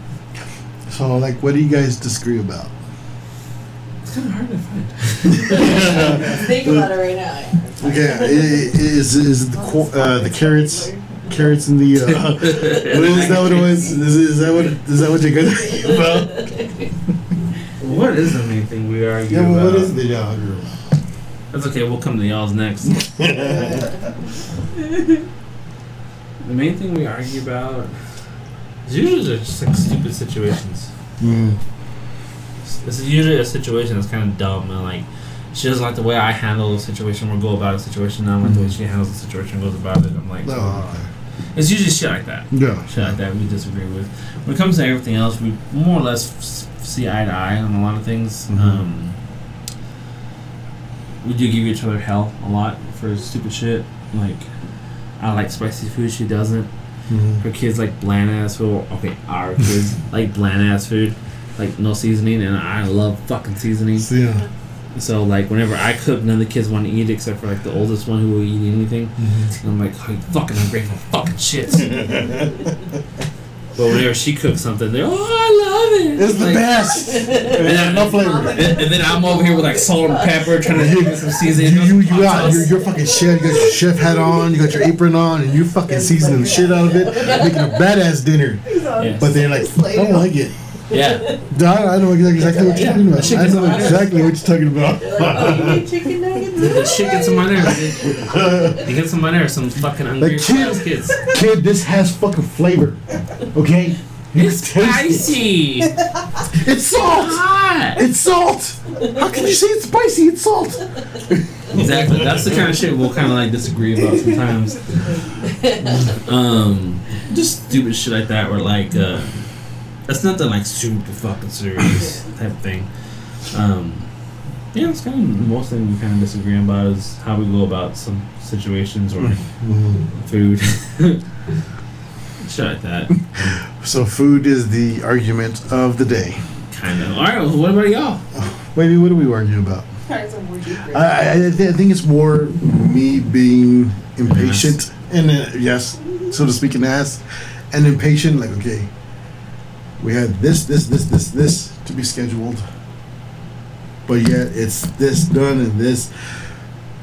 So, like, what do you guys disagree about? It's kind of hard to find. Think about it right now. Okay, i- i- is is the qu- uh, the carrots carrots in the uh, what is that what it was? Is, is that what is that what you're gonna talking about? What is the main thing we argue Yeah, about? well, what is the yeah, you're right. That's okay. We'll come to y'all's next. the main thing we argue about is usually just like stupid situations. Mm. This is usually a situation that's kind of dumb and like she doesn't like the way I handle a situation or go about a situation. I don't like the way she handles the situation and goes about it. I'm like, Oh, it's usually shit like that. Yeah. Shit like that we disagree with. When it comes to everything else, we more or less see eye to eye on a lot of things. Mhm. Um, we do give each other hell a lot for stupid shit. Like, I like spicy food, she doesn't. Mhm. Her kids like bland ass food. Okay, our kids like bland ass food, like no seasoning, and I love fucking seasoning. So, yeah. So like whenever I cook, none of the kids want to eat except for like the oldest one who will eat anything. Mhm. And I'm like, oh, you fucking ungrateful fucking shits. but whenever she cooks something, they're oh, I love it. It's the best. And then, no flavor. and, and then I'm over here with like salt and pepper trying to give it some seasoning. you, you you're, you're fucking chef. You got your chef hat on. You got your apron on, and you're fucking seasoning the shit out of it, making a badass dinner. Yes. But they're like, I don't like it. Yeah. I, I know exactly what you're talking about. I know exactly what you're talking about. You're like, oh, you chicken nuggets? The shit gets on my nerves. It gets on my nerves. Some fucking ungrateful kid- kids. Kid, this has fucking flavor. Okay? It's Taste it. spicy. It's salt. Hot. It's salt. How can you say it's spicy? It's salt. Exactly. That's the kind of shit we'll kind of like disagree about sometimes. Um, just stupid shit like that, or like uh, that's nothing like super fucking serious type of thing. Um, yeah, it's kind of most thing we kind of disagree about is how we go about some situations or food. shit like that, So food is the argument of the day. kind of. All right, well, what about y'all? Wait, what are we arguing about? Alright, so we're deeper. I, I, I thi- I think it's more me being impatient and uh, yes, so to speak, an ass and impatient. Like, okay, we had this, this, this, this, this to be scheduled, but yet it's this done and this.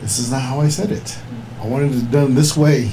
This is not how I said it. I wanted it done this way.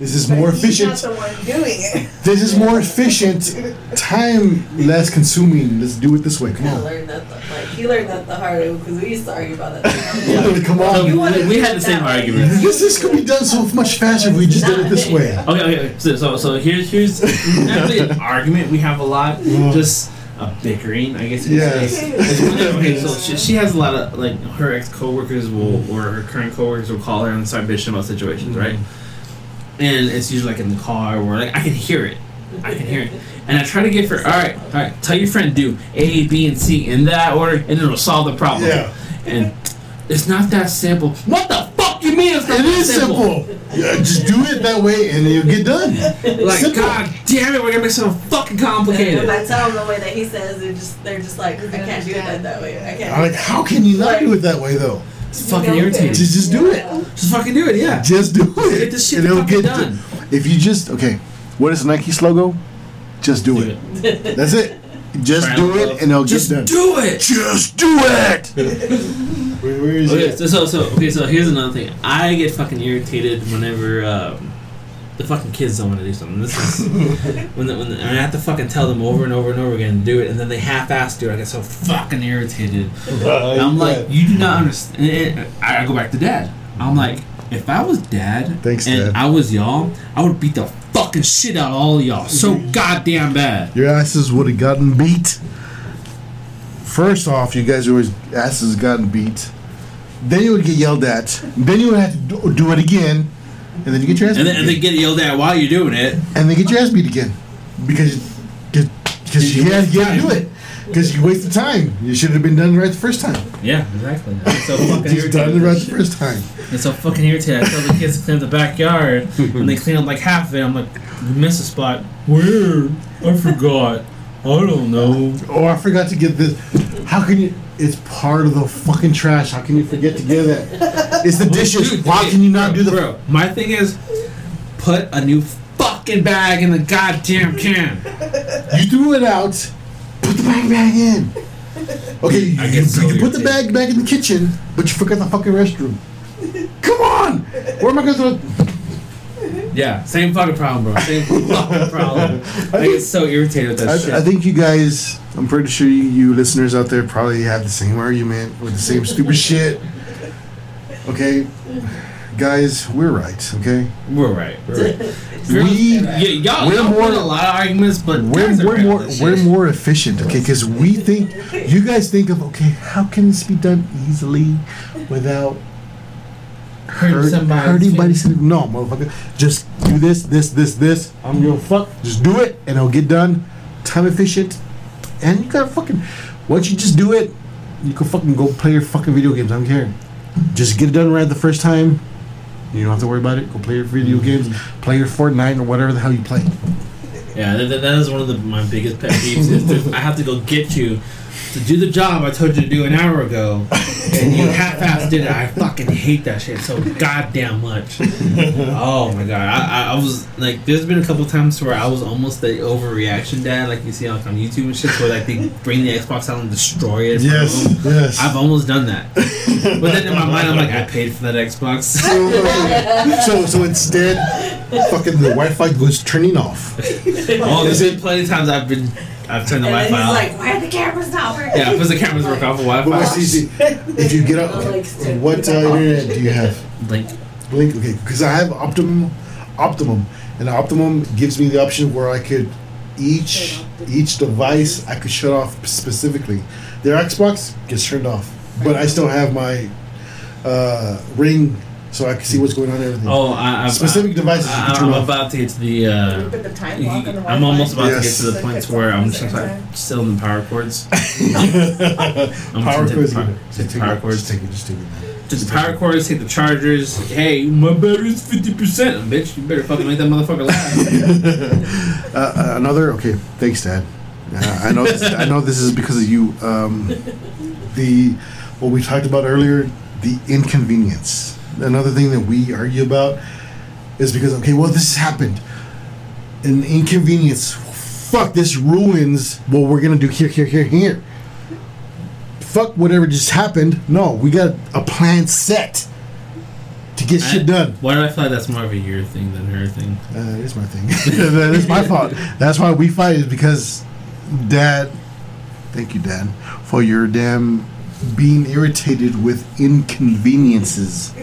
This is But more he's efficient. not the one doing it. This is more efficient. Time less consuming. Let's do it this way. Come on. learned that, the, like, he learned that the hard way because we used to argue about that. Yeah, come on. You we, we had the same that way. arguments. This, this could be done so much faster if we just did it this way. Okay, okay. So, so, so here's here's not really an argument we have a lot, just a bickering, I guess you could Yes. say. It's whenever- okay, so she, she has a lot of like her ex coworkers will or her current coworkers will call her and start bitching about situations, right? Mm-hmm. And it's usually like in the car or like I can hear it, I can hear it, and I try to get for all right, all right. Tell your friend do A, B, and C in that order, and it'll solve the problem. Yeah. And it's not that simple. What the fuck you mean it's not It that is simple. Yeah, just do it that way and it'll get done. Like, Simple. god damn it, we're gonna make something fucking And complicated. if I tell them the way that he says, they're just they're just like, I can't do that that way. I can't. I'm like, how can you not do it that way though? It's fucking You irritating. Just, just do it. Just fucking do it, yeah. Just do it. Get this shit and it'll fucking get done. If you just okay, what is Nike's logo? Just do, Do it. That's it. Just Try do it love. and it'll Just get done. do it. Just do it. where, where is Okay, it? so, so so okay, so here's another thing. I get fucking irritated whenever um, the fucking kids don't want to do something. This is when the, when the, I have to fucking tell them over and over and over again to do it, and then they half-ass do it. I get so fucking irritated. And I'm like, you do not understand. and I I go back to dad. I'm like, if I was dad Thanks, and Dad. I was y'all, I would beat the fucking shit out of all of y'all so goddamn bad. Your asses would have gotten beat. First off, you guys always asses gotten beat. Then you would get yelled at. Then you would have to do, do it again, and then you get your ass And beat then, and they get yelled at while you're doing it. and they get your ass beat again because because you You had to do it because you wasted time. You should have been done right the first time. Yeah, exactly. It's so fucking Just done irritating. it right the first time. It's so fucking irritating. I tell the kids to clean up the backyard, and they clean up like half of it. I'm like, you missed a spot. Where? I forgot. I don't know. Oh, I forgot to get this. How can you? It's part of the fucking trash. How can you forget to get that? It's the dishes. Dude, Why hey, can you not bro, do the? Bro, my thing is, put a new fucking bag in the goddamn can. You threw it out. Put the bag back in. Okay, you, I you, get so you put the bag back in the kitchen, but you forgot the fucking restroom. Come on! Where am I gonna throw? Yeah, same fucking problem, bro. Same fucking problem. I get so irritated with that shit. I, I think you guys, I'm pretty sure you, you listeners out there probably have the same argument with the same stupid shit. Okay, guys, we're right. Okay, we're right. We're right. we yeah, y'all, we're y'all more- win a lot of arguments, but we're, guys are we're more on we're more efficient. Okay, because we think you guys think of okay, how can this be done easily without hurting hurt, somebody's hurting somebody. No, motherfucker. Just do this, this, this, this. I'm gonna fuck. Just do it, and it'll get done. Time efficient, and you gotta fucking. Once you just do it, you can fucking go play your fucking video games. I don't care. Just get it done right the first time. You don't have to worry about it. Go play your video mm-hmm. games, play your Fortnite or whatever the hell you play. Yeah, that, that- that is one of the, my biggest pet peeves. Is I have to go get you to do the job I told you to do an hour ago, and you half-assed did it. I fucking hate that shit so goddamn much. Oh my god, I, I, I was like, there's been a couple times where I was almost the overreaction dad, like you see like on YouTube and shit, where like they bring the Xbox out and destroy it. Yes, yes. I've almost done that, but then in my mind I'm like, I paid for that Xbox. so, so instead, fucking the Wi-Fi goes turning off. oh, there's been plenty of times I've been, I've turned the And then Wi-Fi he's off. like, why are the cameras not working? yeah, because the cameras work off of But Wi-Fi. what's easy? If you get up, I like to- what uh, internet do you have? Blink. Blink. Okay, because I have Optimum, Optimum, and Optimum gives me the option where I could each each device I could shut off specifically. Their Xbox gets turned off, but I still have my uh, Ring, so I can see what's going on and everything. Oh, I, I've, Specific devices you I, can turn I'm off. about to get to the. Uh, Put the time lock on the I'm almost about Yes. to get to the point where I'm just like still in the power cords. I'm power just cords. Power, Just take take power it. cords. Just take it. Just take it. Just the power cords. Take the chargers. Hey, my battery's fifty percent, bitch. You better fucking make that motherfucker last. uh, uh, another okay. Thanks, Dad. Uh, I know. This, I know this is because of you. Um, the what we talked about earlier, the inconvenience. Another thing that we argue about is because okay, well, this happened. An inconvenience. Fuck, this ruins what we're gonna do here, here, here, here. Fuck whatever just happened. No, we got a plan set to get shit done. Why do I feel like that's more of a your thing than her thing? Uh, it is my thing. that is my fault. That's why we fight is because dad. Thank you, dad, for your damn being irritated with inconveniences.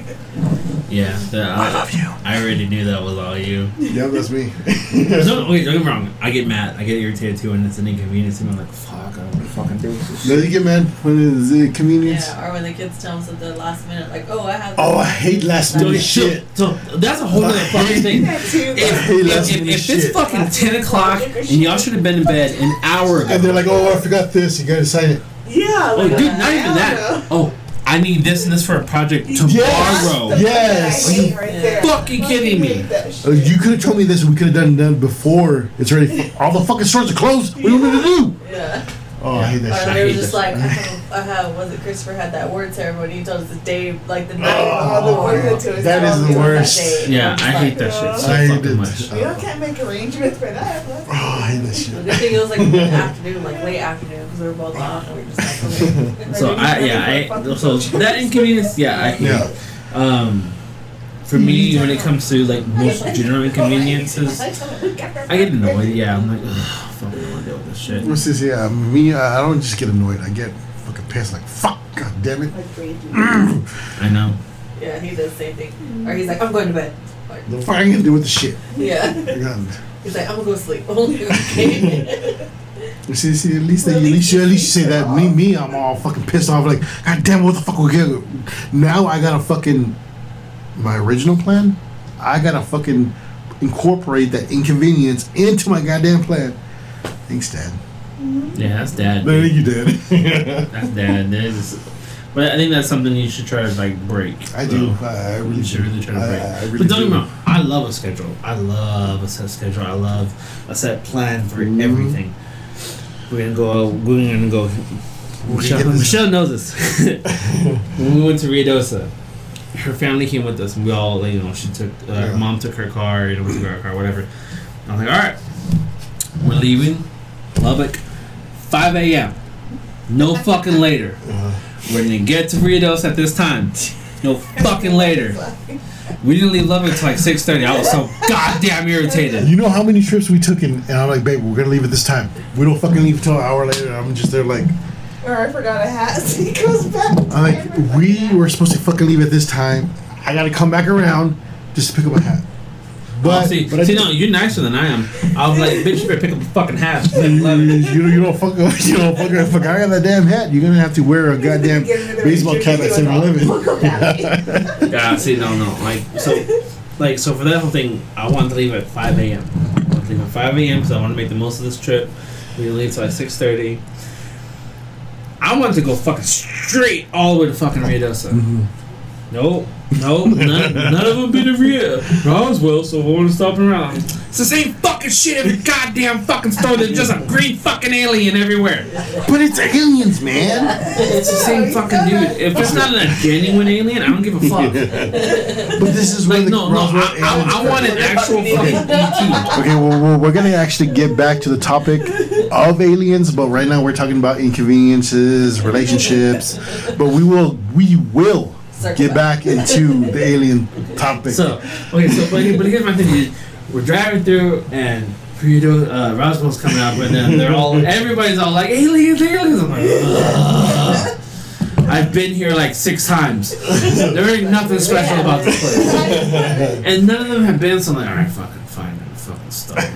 Yeah, that, I, love you. I already knew that was all you. Yeah, that's me. no, wait, don't get me wrong. I get mad. I get irritated too, and it's an inconvenience to me. I'm like, fuck, I don't want to fucking do this. No, you get mad when it's a convenience. Yeah, or when the kids tell us at the last minute, like, oh, I have. Oh, I hate last minute so, shit. so that's a whole other fucking thing. That too. If, hate last if, if, minute if it's fucking 10 o'clock and y'all should have been in bed an hour ago. And they're like, "Oh, I forgot this. You gotta sign it." Yeah. oh, dude, not even that. no. Oh, I need this and this for a project tomorrow. Yes. Yes. Are you right there. Fucking kidding me. Uh, you could have told me this. and We could have done done before it's ready. All the fucking stores are closed. What do you want me to do? Yeah. Oh, I hate that Or shit. I they were just like, I have, I have, was it Christopher had that word ceremony? He told us the day, like the night. Oh, the word to us, that is the worst. Yeah, It's I hate that shit so I hate fucking it. much. We don't can't make arrangements for that. Oh, I hate that The shit. good thing it was like in the afternoon, like late afternoon, because we were both off. And we were just like, okay. So I yeah I so that inconvenience yeah I hate. Yeah. Um, for me when it comes to like most general inconveniences, I get annoyed. Yeah, I'm like, ugh, shit. What's this? Yeah, me. I I don't just get annoyed. I get fucking pissed. Like fuck. God damn it. Like crazy. I know. Yeah, he does the same thing. Or he's like, I'm going to bed. Like, The fuck I gonna do with the shit? yeah. He's like, I'm gonna go to sleep. okay. You See, see, at least they, at least you, at least you say that. Me, me, I'm all fucking pissed off. Like, God damn, what the fuck we get? Now I gotta fucking my original plan. I gotta fucking incorporate that inconvenience into my goddamn plan. Thanks, Dad. Yeah, that's dad. No, dude. you did. That's dad. That is, but I think that's something you should try to like break. I do. I, I really You should really try to break. I really but don't get do. me wrong. I love a schedule. I love a set schedule. I love a set plan for Mhm. everything. We're gonna go. We're gonna go. Michelle, this- Michelle knows this. when we went to Ruidoso, her family came with us, and we all, you know, she took, uh, her Yeah. mom took her car, you know, we took our car, whatever. I was like, all right, we're leaving Lubbock, 5 a.m. No fucking later. Uh, We're gonna get to Ruidoso at this time. No fucking later. We didn't leave Lubbock until like 6:30. I was so goddamn irritated. you know how many trips we took, in, and I'm like, babe, we're gonna leave at this time. We don't fucking leave until an hour later. I'm just there like, Or I forgot a hat. So he goes back. I'm like, we were supposed to fucking leave at this time. I gotta come back around just to pick up a hat. But, Oh, see, but see, did- no, you're nicer than I am. I was like, bitch, you better pick up a fucking hat. You, you, you don't fuck up, you don't fuck if I got that damn hat, you're gonna have to wear a goddamn baseball cap at 7-Eleven. Yeah, see, no, no, like so, like so for that whole thing, I wanted to leave at five a.m. I wanted to leave at five a.m. because I want to make the most of this trip. We leave till like six thirty. I wanted to go fucking straight all the way to fucking Ruidoso. Mhm. Nope, nope, none, none of them been real. Roswell, so I want to stop around. It's the same fucking shit every goddamn fucking store. There's just a green fucking alien everywhere. But it's aliens, man. It's the same fucking dude. If it's not a genuine alien, I don't give a fuck. But this is Like, where the no, no, Roswell I, I, I want an actual fucking ET. Okay, well, we're, we're gonna actually get back to the topic of aliens, but right now we're talking about inconveniences, relationships. But we will, we will get back into the alien topic. So, okay, so but, but here's my thing: is we're driving through and. Burrito, uh, Roswell's coming out, but then they're all, everybody's all like, aliens, aliens. I'm like, Ugh. I've been here like six times. There ain't nothing special about this place. And none of them have been, so I'm like, alright, fucking fine, man, fucking stop.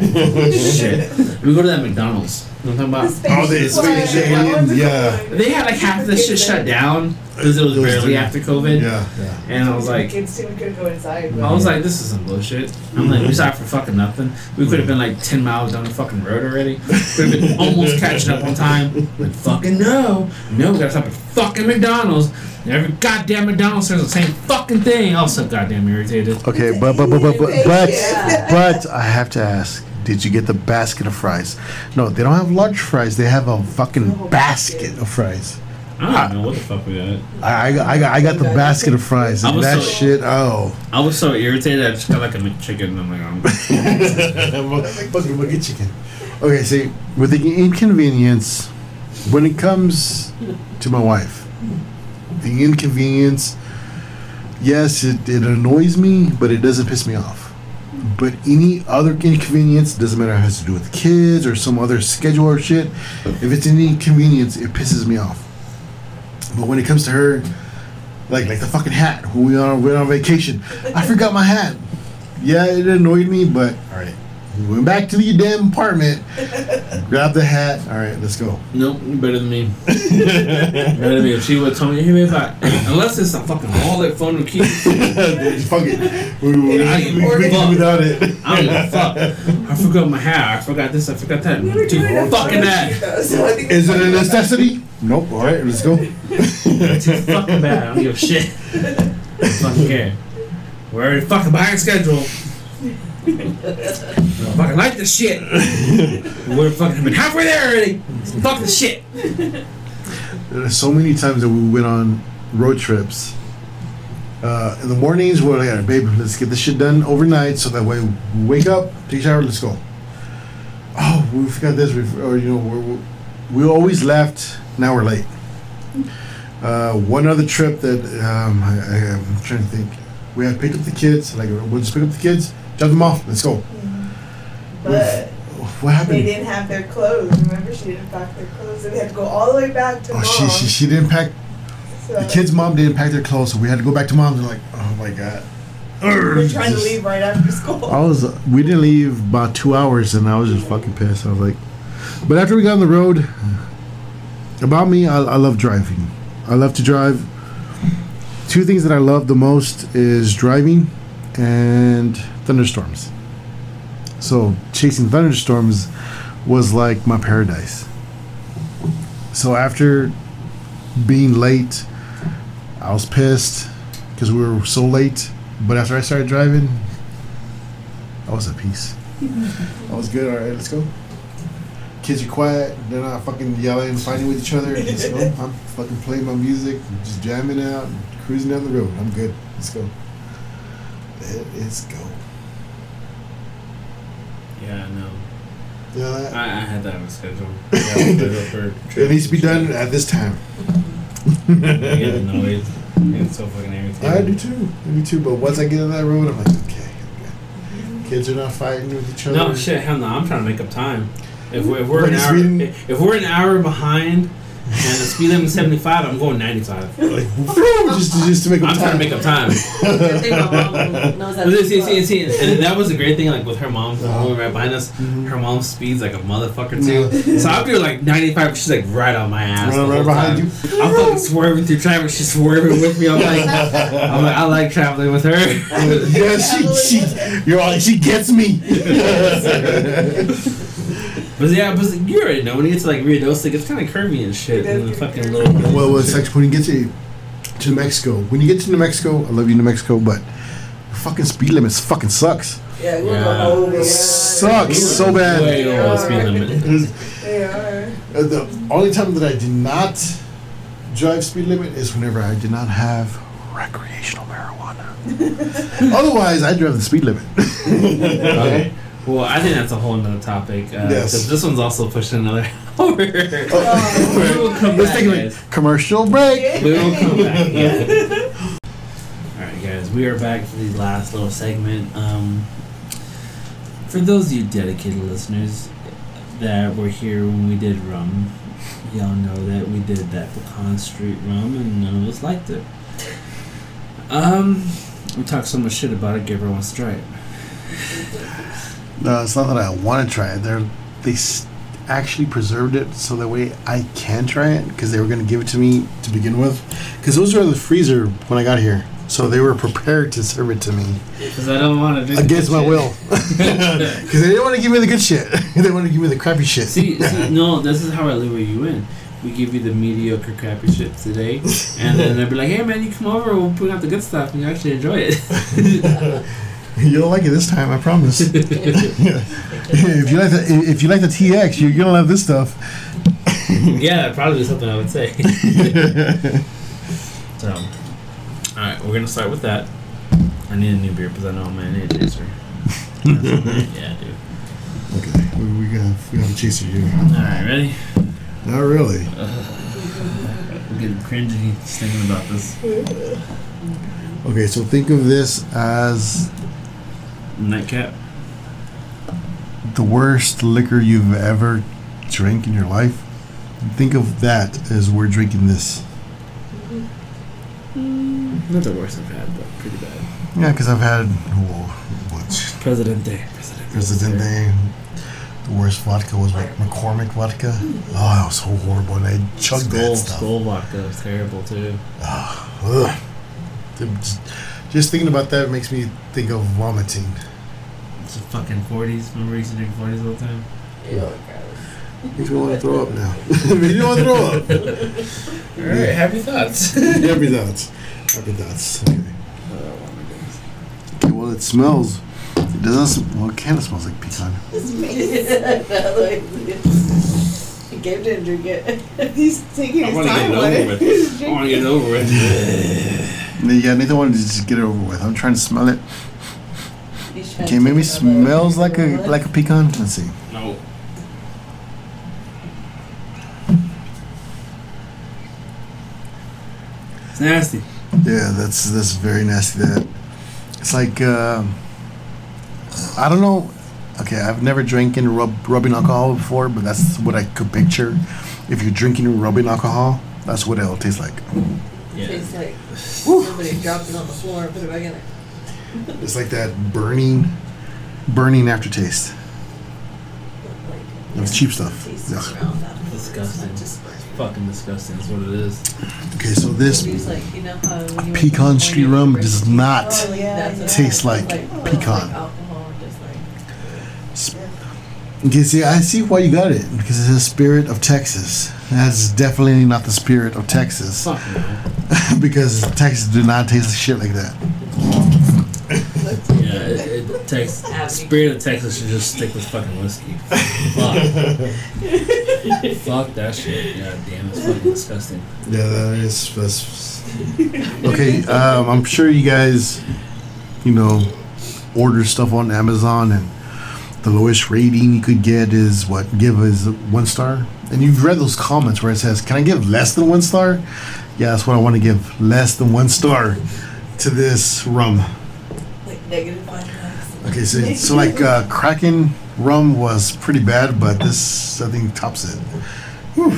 Shit. We go to that McDonald's. You know what I'm talking about? Oh, the space aliens, yeah. They had like half the shit shut down because it was barely after COVID. yeah, yeah. And I was like, kids too, we couldn't go inside. I was like, this is some bullshit. I'm like, we stopped for fucking nothing. We could have been like 10 miles down the fucking road already. Could have been almost catching up on time. Like, fucking no. No, we gotta stop at fucking McDonald's. Every goddamn McDonald's says the same fucking thing. I'm so goddamn irritated. Okay, but but but but but but, Yeah. but I have to ask. Did you get the basket of fries? No, they don't have large fries. They have a fucking basket of fries. I don't know what the fuck we got. I, I, got- I, got, I got the basket of fries. And that so- shit, oh. I was so irritated, I just got like a McChicken. And I'm like, I'm Fucking bucket chicken. Okay, see, with the inconvenience, when it comes to my wife, the inconvenience, yes, it, it annoys me, but it doesn't piss me off. But any other inconvenience, doesn't matter it has to do with kids or some other schedule or shit, if it's any inconvenience, it pisses me off. But when it comes to her, like like the fucking hat, when we are we're on vacation, I forgot my hat. Yeah, it annoyed me, but all right. We went back to the damn apartment, grabbed the hat. All right, let's go. nope, you're better than me. better than me. If she would have told me, hey, babe, I, unless it's a fucking wallet, phone, or keys, Fuck it. We, we, I we, we, we fuck. can without it. I don't give a fuck. I forgot my hat. I forgot this. I forgot that. We Dude, fucking photo that. so Is it a necessity? Nope. All right, let's go. It's fucking bad. I don't give a shit. I fucking care. We're already fucking behind schedule. I don't fucking like this shit. We're fucking been halfway there already. Fuck the shit. There's so many times that we went on road trips. Uh, in the mornings, we're like, "All right, babe, let's get this shit done overnight, so that way we wake up, take a shower, let's go. Oh, we forgot this, we, or you know, we're, we always left. Now we're late. Uh, one other trip that um, I, I, I'm trying to think. We had picked up the kids. Like, we'll just pick up the kids, drop them off, let's go. Mm-hmm. But What happened? they didn't have their clothes. Remember, she didn't pack their clothes. So they had to go all the way back to Oh, mom. she, she she didn't pack. so The kids' mom didn't pack their clothes, so we had to go back to mom's and like, oh my god. We're trying to leave right after school. I was we didn't leave about two hours and I was just fucking pissed. I was like, but after we got on the road, about me, I, I love driving. I love to drive. Two things that I love the most is driving and thunderstorms. So chasing thunderstorms was like my paradise. So after being late, I was pissed because we were so late. But after I started driving, I was at peace. I was good. All right, let's go. Kids are quiet. They're not fucking yelling and fighting with each other. Let's go. I'm fucking playing my music, just jamming out, cruising down the road. I'm good. Let's go. Let us go. Yeah, no. That? I, I had that on schedule. I got a schedule for It needs to be done at this time. I get annoyed. It's so fucking irritating. I do too. I do too. But once I get in that road, I'm like, okay, I'm. Kids are not fighting with each other. No shit, hell no. I'm trying to make up time. If we're, if we're an hour, reading- if we're an hour behind, and the speed limit is 75, I'm going 95. Like, just, to, just to make up I'm trying to make up time. Good thing my mom knows how But to see, see, see, and that was a great thing. Like with her mom Uh-huh. following right behind us, Mhm. her mom speeds like a motherfucker too. So I'll do like 95. She's like right on my ass. Right- right behind time. you. I'm fucking swerving through traffic. She's swerving with me. I'm like, I'm like, I like traveling with her. yeah, she, she, you're all, she gets me. But yeah, but you already know when you get to like Ruidoso, it gets kind of curvy and shit. It And the fucking little. well, what section point gets you? Get to New Mexico. When you get to New Mexico, I love you, New Mexico, but the fucking speed limit fucking sucks. Yeah, we'll Yeah. go over. Yeah. sucks so bad. Way over the speed limit. Yeah. Uh, The only time that I did not drive speed limit is whenever I did not have recreational marijuana. Otherwise, I drive the speed limit. Okay. Well, I think that's a whole nother topic. Uh, Yes. 'cause This one's also pushing another hour. we Oh. will come Let's back, take a guys. commercial break. We will come back. Yeah. All right, guys. We are back for the last little segment. Um, for those of you dedicated listeners that were here when we did rum, y'all know that we did that Pecan Street rum, and none of us liked it. Um, we talked so much shit about it. Gabryel wants to try it. No, it's not that I want to try it. They're they s- actually preserved it so that way I can try it because they were going to give it to me to begin with. Because those were in the freezer when I got here, so they were prepared to serve it to me Because I don't want to drink against my shit. will. Because they didn't want to give me the good shit. they wanted to give me the crappy shit. See, see, no, this is how I lure you in. We give you the mediocre, crappy shit today, and then they'll be like, "Hey, man, you come over. We'll put out the good stuff, and you actually enjoy it." You'll like it this time, I promise. if you like the if you like the TX, you're gonna love this stuff. yeah, probably something I would say. so, all right, we're gonna start with that. I need a new beer because I know I'm an a chaser. yeah, dude. Okay, we, we got we got a chaser here. All right, ready? Not really. I'm getting cringy just thinking about this. Okay, so think of this as Nightcap. the worst liquor you've ever drank in your life. Think of that as we're drinking this. Mm-hmm. Not the worst I've had, but pretty bad. Yeah, because I've had whoa, what Presidente. Presidente. Presidente. The worst vodka was what McCormick vodka. Oh, that was so horrible, and I chugged Skol, that stuff. skol vodka was terrible too. Ah, ugh. Just- Just thinking about that makes me think of vomiting. It's the fucking 40s. Remember we used to drink 40s all the time? Makes me want to throw up now. Makes me want to throw up. Alright, happy thoughts. Happy thoughts. Happy thoughts. Okay. Okay, well, it smells. It doesn't. sm- Well, it kind of smells like pecan. Gabe didn't drink it. He's taking I his want to get time it over it. with. I want to get it over with. Yeah, Nathan wanted to just get it over with. I'm trying to smell it. Okay, maybe smells like a like a pecan. Let's see. No. It's nasty. Yeah, that's that's very nasty. That it's like uh, I don't know. Okay, I've never drank in rub, rubbing alcohol before, but that's what I could picture. If you're drinking rubbing alcohol, that's what it'll taste like. Yeah. Tastes like somebody dropped it on the floor and put it back in there. It's like that burning, burning aftertaste. Like, It's cheap stuff. tastes Ugh. Disgusting. It's just Fucking disgusting. That's what it is. Okay, so this It's like, you know how pecan street rum does not Oh, yeah, taste like. Like, oh, pecan. Like alcohol, just like. Okay, see, I see why you got it because it's the spirit of Texas. That's definitely not the spirit of Texas Fuck no. because Texas do not taste shit like that. Yeah, it, it Tex, Spirit of Texas should just stick with fucking whiskey. Fuck. Fuck that shit. God damn, it's fucking disgusting. Yeah, that is. That's, okay, um, I'm sure you guys, you know, order stuff on Amazon, and the lowest rating you could get is what? Give is one star. And you've read those comments where it says, "Can I give less than one star?" Yeah, that's what I want to give. Less than one star to this rum. Like negative five times. Okay, so so like uh, Kraken rum was pretty bad, but this I think tops it. Yeah,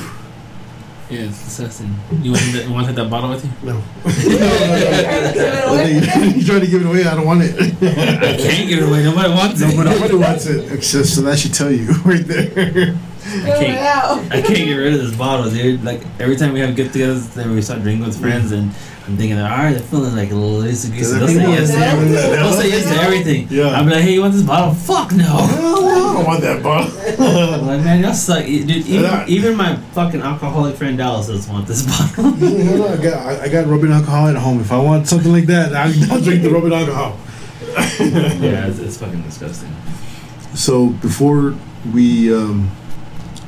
it's disgusting. You want to, you want to take that bottle with you? No. you trying to give it away? I don't want it. I can't get it away. Nobody wants it. Nobody wants it. Except, so that should tell you right there. I can't. I can't get rid of this bottle, dude. Like every time we have get-togethers, then we start drinking with friends, and I'm thinking, all right, I'm feeling like a little loosey goosey. They'll say yes to everything. They'll say yes to everything. Yeah. I'm like, hey, you want this bottle? Fuck no. I don't want that bottle. I'm like, man, y'all suck, dude. Even, Yeah. even my fucking alcoholic friend Dallas doesn't want this bottle. I got I- I got rubbing alcohol at home. If I want something like that, I'll, I'll drink the rubbing alcohol. yeah, it's, it's fucking disgusting. So before we um,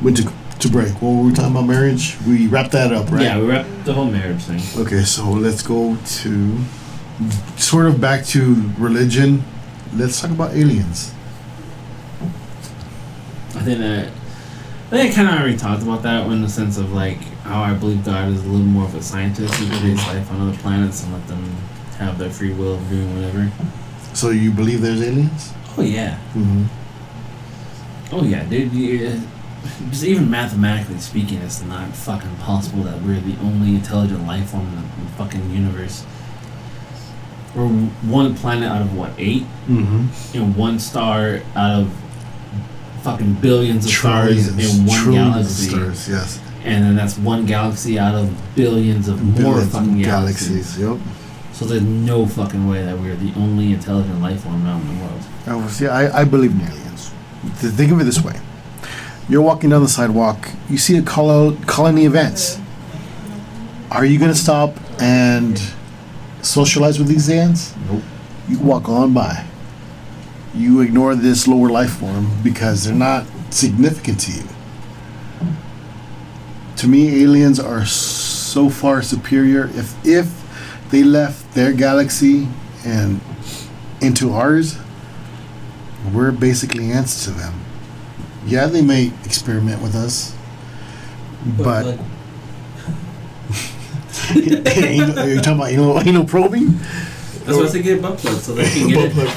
went to to break, what were we talking about marriage? We wrapped that up, right? Yeah, we wrapped the whole marriage thing. Okay, so let's go to sort of back to religion. Let's talk about aliens. I think that I think I kind of already talked about that in the sense of like how I believe God is a little more of a scientist who creates life on other planets and let them have their free will of doing whatever. So you believe there's aliens? Oh yeah, Mm-hmm. oh yeah, dude. You, just even mathematically speaking, it's not fucking possible that we're the only intelligent life form in the, fucking universe. We're one planet out of what eight, Mm-hmm. and one star out of fucking billions of stars in one galaxy. stars. Yes. and then that's one galaxy out of billions of more fucking of galaxies. Yep. So there's no fucking way that we're the only intelligent life form out in the world. Was, yeah, I, I believe in aliens. Think of it this way: you're walking down the sidewalk, you see a col- colony ants. Are you gonna stop and socialize with these ants? Nope. You walk on by. You ignore this lower life form because they're not significant to you. To me, aliens are so far superior. If if they left their galaxy and into ours, we're basically ants to them. Yeah, they may experiment with us, but like, anal, are you talking about anal, anal probing? that's why they get butt plugs so they can get it.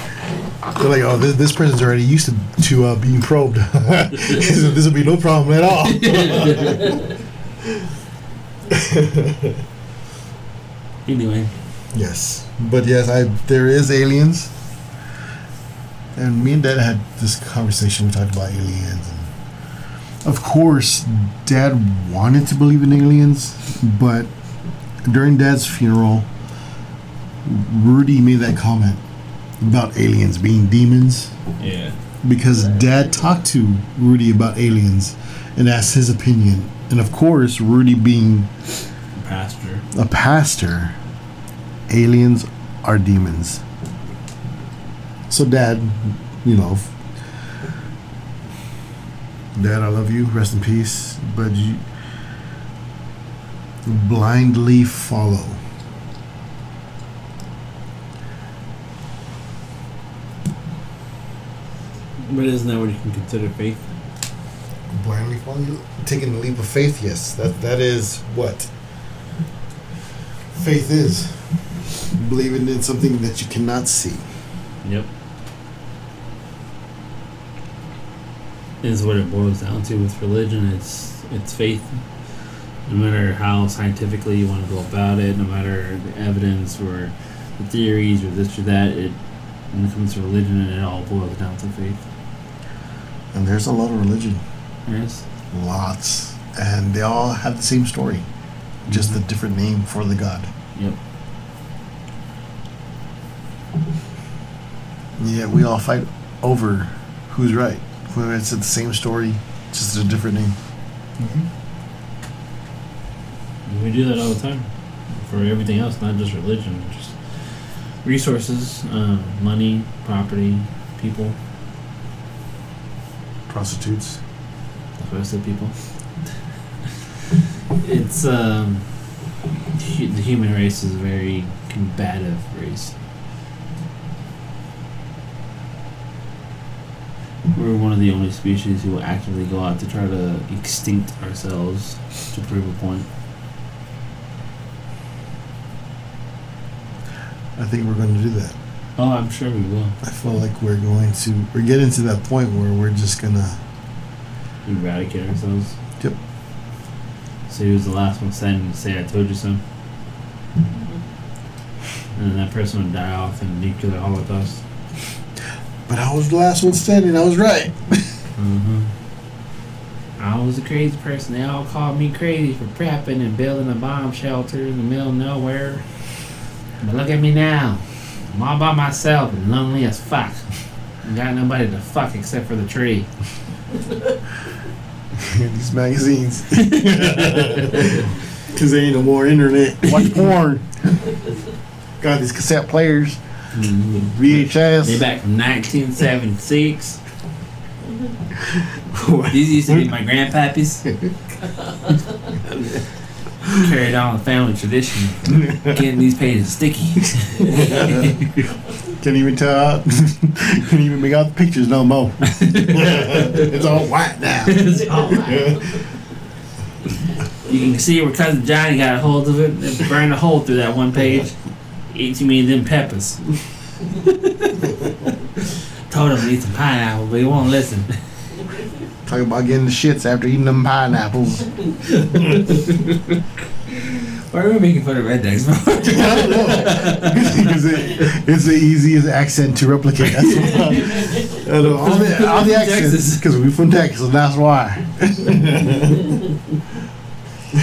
They're like, oh, this, this person's already used to, to uh, being probed. this will be no problem at all. Anyway, yes, but yes, I there is aliens, and me and Dad had this conversation. We talked about aliens, and of course, Dad wanted to believe in aliens, but during Dad's funeral, Rudy made that comment about aliens being demons. yeah, because dad talked to Rudy about aliens and asked his opinion. And of course, Rudy being a pastor. a pastor, aliens are demons. So, dad, you know, dad, I love you, rest in peace, but you blindly follow. But isn't that what you can consider faith? blindly follow taking the leap of faith yes that that is what faith is believing in something that you cannot see Yep. Is what it boils down to with religion. It's it's faith. No matter how scientifically you want to go about it, no matter the evidence or the theories or this or that, it when it comes to religion, it all boils down to faith. and there's a lot of religion Yes. lots and they all have the same story just a mm-hmm. different name for the god Yep. yeah we all fight over who's right it's the same story just a different name We do that all the time for everything else, not just religion, just resources, um, money, property, people. prostitutes what I said, people. it's um, the human race is a very combative race. We're one of the only species who will actively go out to try to extinct ourselves to prove a point. i think we're going to do that Oh, I'm sure we will. i feel like we're going to we're getting to that point where we're just gonna Eradicate ourselves. Yep. So he was the last one standing to say, I told you so. Mm-hmm. And then that person would die off in nuclear holocaust. But i was the last one standing i was right Mm-hmm. I I was a crazy person. They all called me crazy for prepping and building a bomb shelter in the middle of nowhere. But look at me now. I'm all by myself and lonely as fuck. I got nobody to fuck except for the tree. These magazines. Because there ain't no more internet. Watch porn. Got these cassette players, Mm-hmm. They VHS. back from 1976. These used to be my grandpappies. Carried on the family tradition, getting these pages sticky. Can't even tell out. Can't even make out the pictures no more. it's all white now. It's all right. You can see where cousin Johnny got a hold of it and burned a hole through that one page. Eat too many of them peppers. Told him to eat some pineapple, but he won't listen. Talking about getting the shits after eating them pineapples. Why are we making fun of rednecks? I don't know. Because it, it's the easiest accent to replicate. That's why. I know, all the, all the accents. Because we're from Texas, and that's why.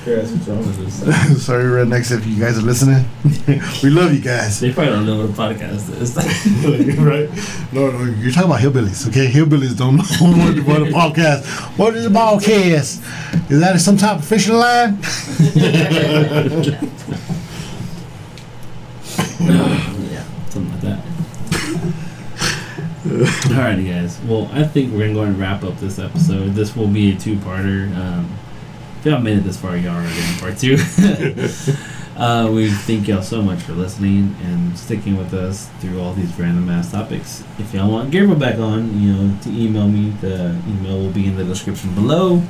Sorry, rednecks, if you guys are listening. we love you guys. they probably don't know what a podcast is. right? No, no, you're talking about hillbillies, okay? Hillbillies don't know what, a podcast. What is a podcast? Is that some type of fishing line? yeah, something like that. Alrighty, guys. Well, I think we're gonna go and wrap up this episode. This will be a two-parter. Um, if y'all made it this far, y'all already in part two. uh, we thank y'all so much for listening and sticking with us through all these random ass topics. If y'all want Gabryel back on, you know, to email me, the email will be in the description below.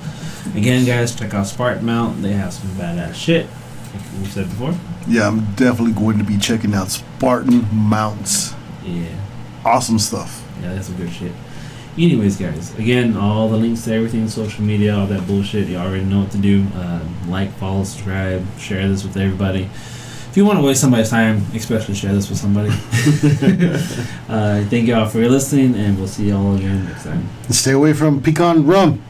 Again, guys, check out Spartan Mount. They have some badass shit, like we said before. Yeah, I'm definitely going to be checking out Spartan Mounts. Yeah. Awesome stuff. Yeah, that's some good shit. Anyways, guys, again, all the links to everything, social media, all that bullshit, you already know what to do. Uh, like, follow, subscribe, share this with everybody. If you want to waste somebody's time, especially share this with somebody. uh, thank you all for your listening, and we'll see you all again next time. Stay away from pecan rum.